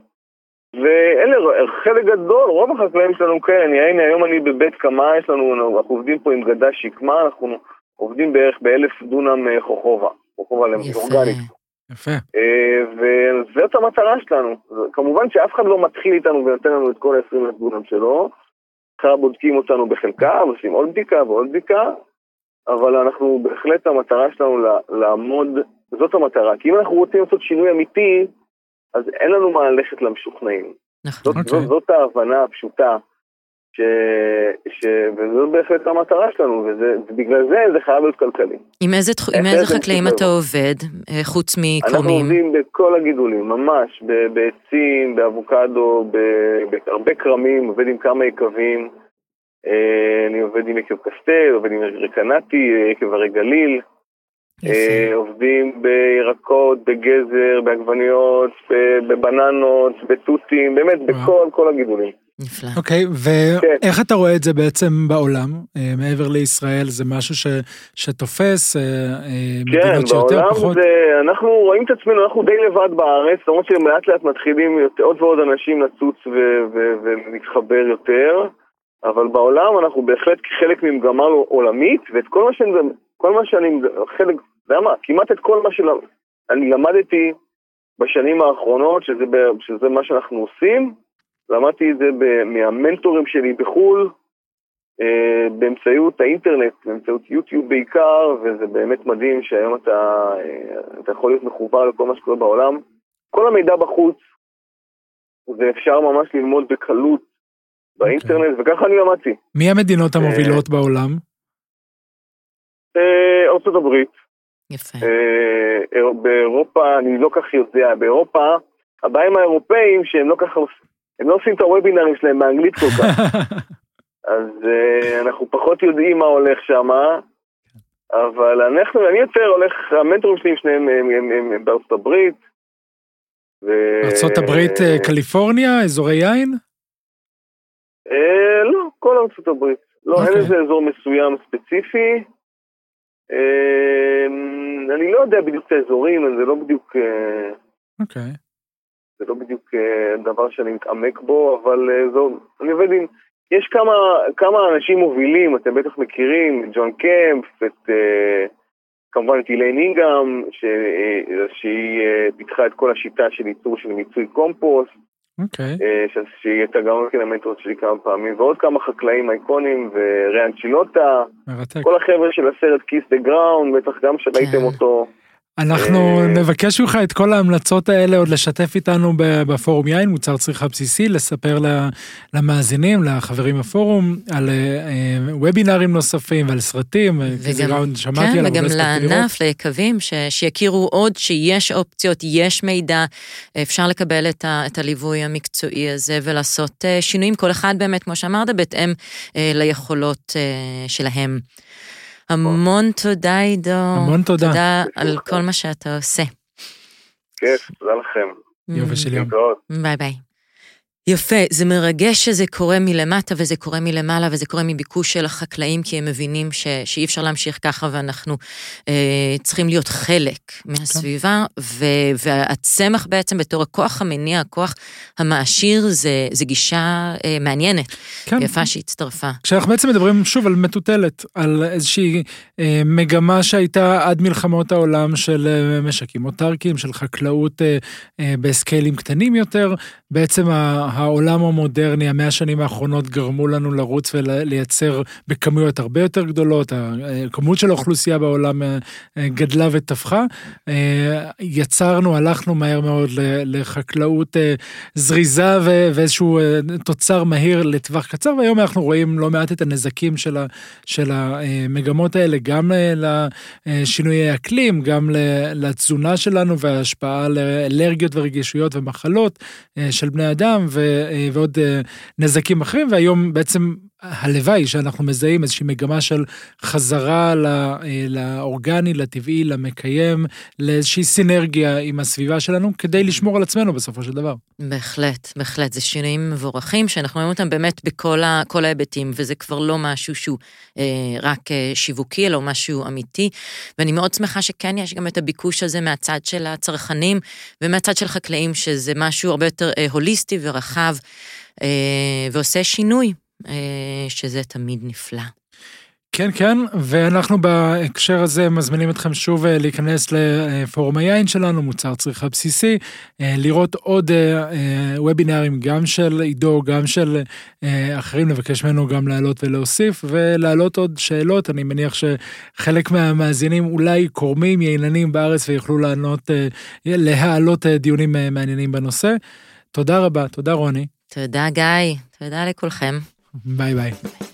ואלה חלק גדול, רוב החקלאים שלנו כן, הנה היום אני בבית קמה, יש לנו, אנחנו עובדים פה עם גדה שקמה, אנחנו עובדים בערך באלף דונם אה, חוכובה, חוכובה אורגנית. יפה. אה, וזאת המטרה שלנו. כמובן שאף אחד לא מתחיל איתנו ונותן לנו את כל ה-20 אלף דונם שלו. אחר בודקים אותנו בחלקה, עושים עוד בדיקה ועוד בדיקה, אבל אנחנו, בהחלט המטרה שלנו לעמוד, זאת המטרה. כי אם אנחנו רוצים לעשות שינוי אמיתי, אז אין לנו מה ללכת למשוכנעים. נכון. זאת, okay. זאת, אוקיי. זאת ההבנה הפשוטה, ש, ש, וזו בהחלט המטרה שלנו, ובגלל זה זה חייב להיות כלכלי. עם איזה, עם איזה חקלאים אתה עובד, אה, חוץ מכרמים? אנחנו עובדים בכל הגידולים, ממש, בעצים, באבוקדו, בהרבה כרמים, עובד עם כמה יקבים. אה, אני עובד עם יקב קסטל, עובד עם רקנטי, יקב הרי גליל. אה, עובדים בירקות, בגזר, בעגבניות, בבננות, בתותים, באמת בכל כל הגידולים. נפלא. אוקיי, ואיך אתה רואה את זה בעצם בעולם? אה, מעבר לישראל, זה משהו ש, שתופס? כן, בעולם פחות? זה, אנחנו רואים את עצמנו, אנחנו די לבד בארץ, למרות שלאט לאט מתחילים עוד ועוד אנשים לצוץ ולהתחבר יותר, אבל בעולם אנחנו בהחלט חלק ממגמה עולמית, ואת כל מה שאני, כל מה שאני, חלק יודע מה, כמעט את כל מה שאני למדתי בשנים האחרונות, שזה, שזה מה שאנחנו עושים, למדתי את זה מהמנטורים שלי בחו"ל, אה, באמצעות האינטרנט, באמצעות יוטיוב בעיקר, וזה באמת מדהים שהיום אתה, אה, אתה יכול להיות מחובר לכל מה שקורה בעולם. כל המידע בחוץ, ואפשר ממש ללמוד בקלות באינטרנט, okay. וככה אני למדתי. מי המדינות המובילות אה, בעולם? ארצות הברית, יפה. אה, באירופה, אני לא כך יודע, באירופה, הבעיה עם האירופאים שהם לא ככה, הם לא עושים את הוובינרים שלהם באנגלית כל כך. [laughs] אז אנחנו פחות יודעים מה הולך שם, אבל אנחנו, אני יותר הולך, המנטורים שלי שניהם הם, הם, הם, הם בארצות הברית. ו... ארצות הברית, אה, קליפורניה, אזורי יין? אה, לא, כל ארצות הברית. לא, okay. אין אוקיי. איזה אזור מסוים ספציפי. אמ, אני לא יודע בדיוק את האזורים, זה לא בדיוק... אה, אוקיי. זה לא בדיוק אה, דבר שאני מתעמק בו, אבל אה, זו, אני עובד עם... יש כמה, כמה אנשים מובילים, אתם בטח מכירים, ג'ון קמפ, את, כמובן את איליין אינגאם, שהיא פיתחה את כל השיטה של ייצור של מיצוי קומפוסט. אוקיי. Okay. שהיא הייתה גם המנטורית שלי כמה פעמים, ועוד כמה חקלאים אייקונים, וריי ארצ'ולטה. מרתק. כל החבר'ה של הסרט Kiss the Ground, בטח גם שראיתם כן. אותו. אנחנו אה, נבקש ממך את כל ההמלצות האלה עוד לשתף איתנו בפורום יין, מוצר צריכה בסיסי, לספר למאזינים, לחברים בפורום, על אה, וובינארים נוספים ועל סרטים, וגם, שמעתי כן, וגם לענף, ליקבים, שיכירו עוד שיש אופציות, יש מידע, אפשר לקבל את, ה, את הליווי המקצועי הזה ולעשות אה, שינויים, כל אחד באמת, כמו שאמרת, בהתאם ליכולות שלהם. המון תודה, עידו. המון תודה. תודה על כל מה שאתה עושה. כיף, תודה לכם. יופי של יום. ביי ביי. יפה, זה מרגש שזה קורה מלמטה וזה קורה מלמעלה וזה קורה מביקוש של החקלאים כי הם מבינים ש, שאי אפשר להמשיך ככה ואנחנו אה, צריכים להיות חלק מהסביבה ו, והצמח בעצם בתור הכוח המניע, הכוח המעשיר, זה, זה גישה אה, מעניינת, כן. יפה שהצטרפה. כשאנחנו בעצם מדברים שוב על מטוטלת, על איזושהי אה, מגמה שהייתה עד מלחמות העולם של אה, משקים אוטרקיים, של חקלאות אה, אה, בסקיילים קטנים יותר, בעצם העולם המודרני, המאה השנים האחרונות גרמו לנו לרוץ ולייצר בכמויות הרבה יותר גדולות, הכמות של האוכלוסייה בעולם אה, אה, גדלה ותפחה. אה, יצרנו, הלכנו מהר מאוד לחקלאות זריזה ואיזשהו תוצר מהיר לטווח קצר, והיום אנחנו רואים לא מעט את הנזקים של, המגמות האלה, גם לשינויי אקלים, גם לתזונה שלנו וההשפעה על אלרגיות ורגישויות ומחלות של בני אדם. אה, ועוד אה, נזקים אחרים, והיום בעצם הלוואי שאנחנו מזהים איזושהי מגמה של חזרה אה, לאורגני, לטבעי, למקיים, לאיזושהי סינרגיה עם הסביבה שלנו, כדי לשמור על עצמנו בסופו של דבר. בהחלט, בהחלט, זה שינויים מבורכים, שאנחנו רואים אותם באמת בכל ההיבטים, וזה כבר לא משהו שהוא אה, רק אה, שיווקי, אלא משהו אמיתי, ואני מאוד שמחה שכן יש גם את הביקוש הזה מהצד של הצרכנים, ומהצד של חקלאים, שזה משהו הרבה יותר אה, הוליסטי ורחב, אה, ועושה שינוי שזה תמיד נפלא. כן, כן, ואנחנו בהקשר הזה מזמינים אתכם שוב אה, להיכנס לפורום היין שלנו, מוצר צריכה בסיסי, אה, לראות עוד וובינארים גם של עידו, גם של אחרים, לבקש ממנו גם לעלות ולהוסיף, ולהעלות עוד שאלות, אני מניח שחלק מהמאזינים אולי קורמים, יעילנים בארץ ויוכלו לענות, להעלות דיונים מעניינים בנושא. תודה רבה, תודה רוני. תודה גיא, תודה לכולכם. Bye bye.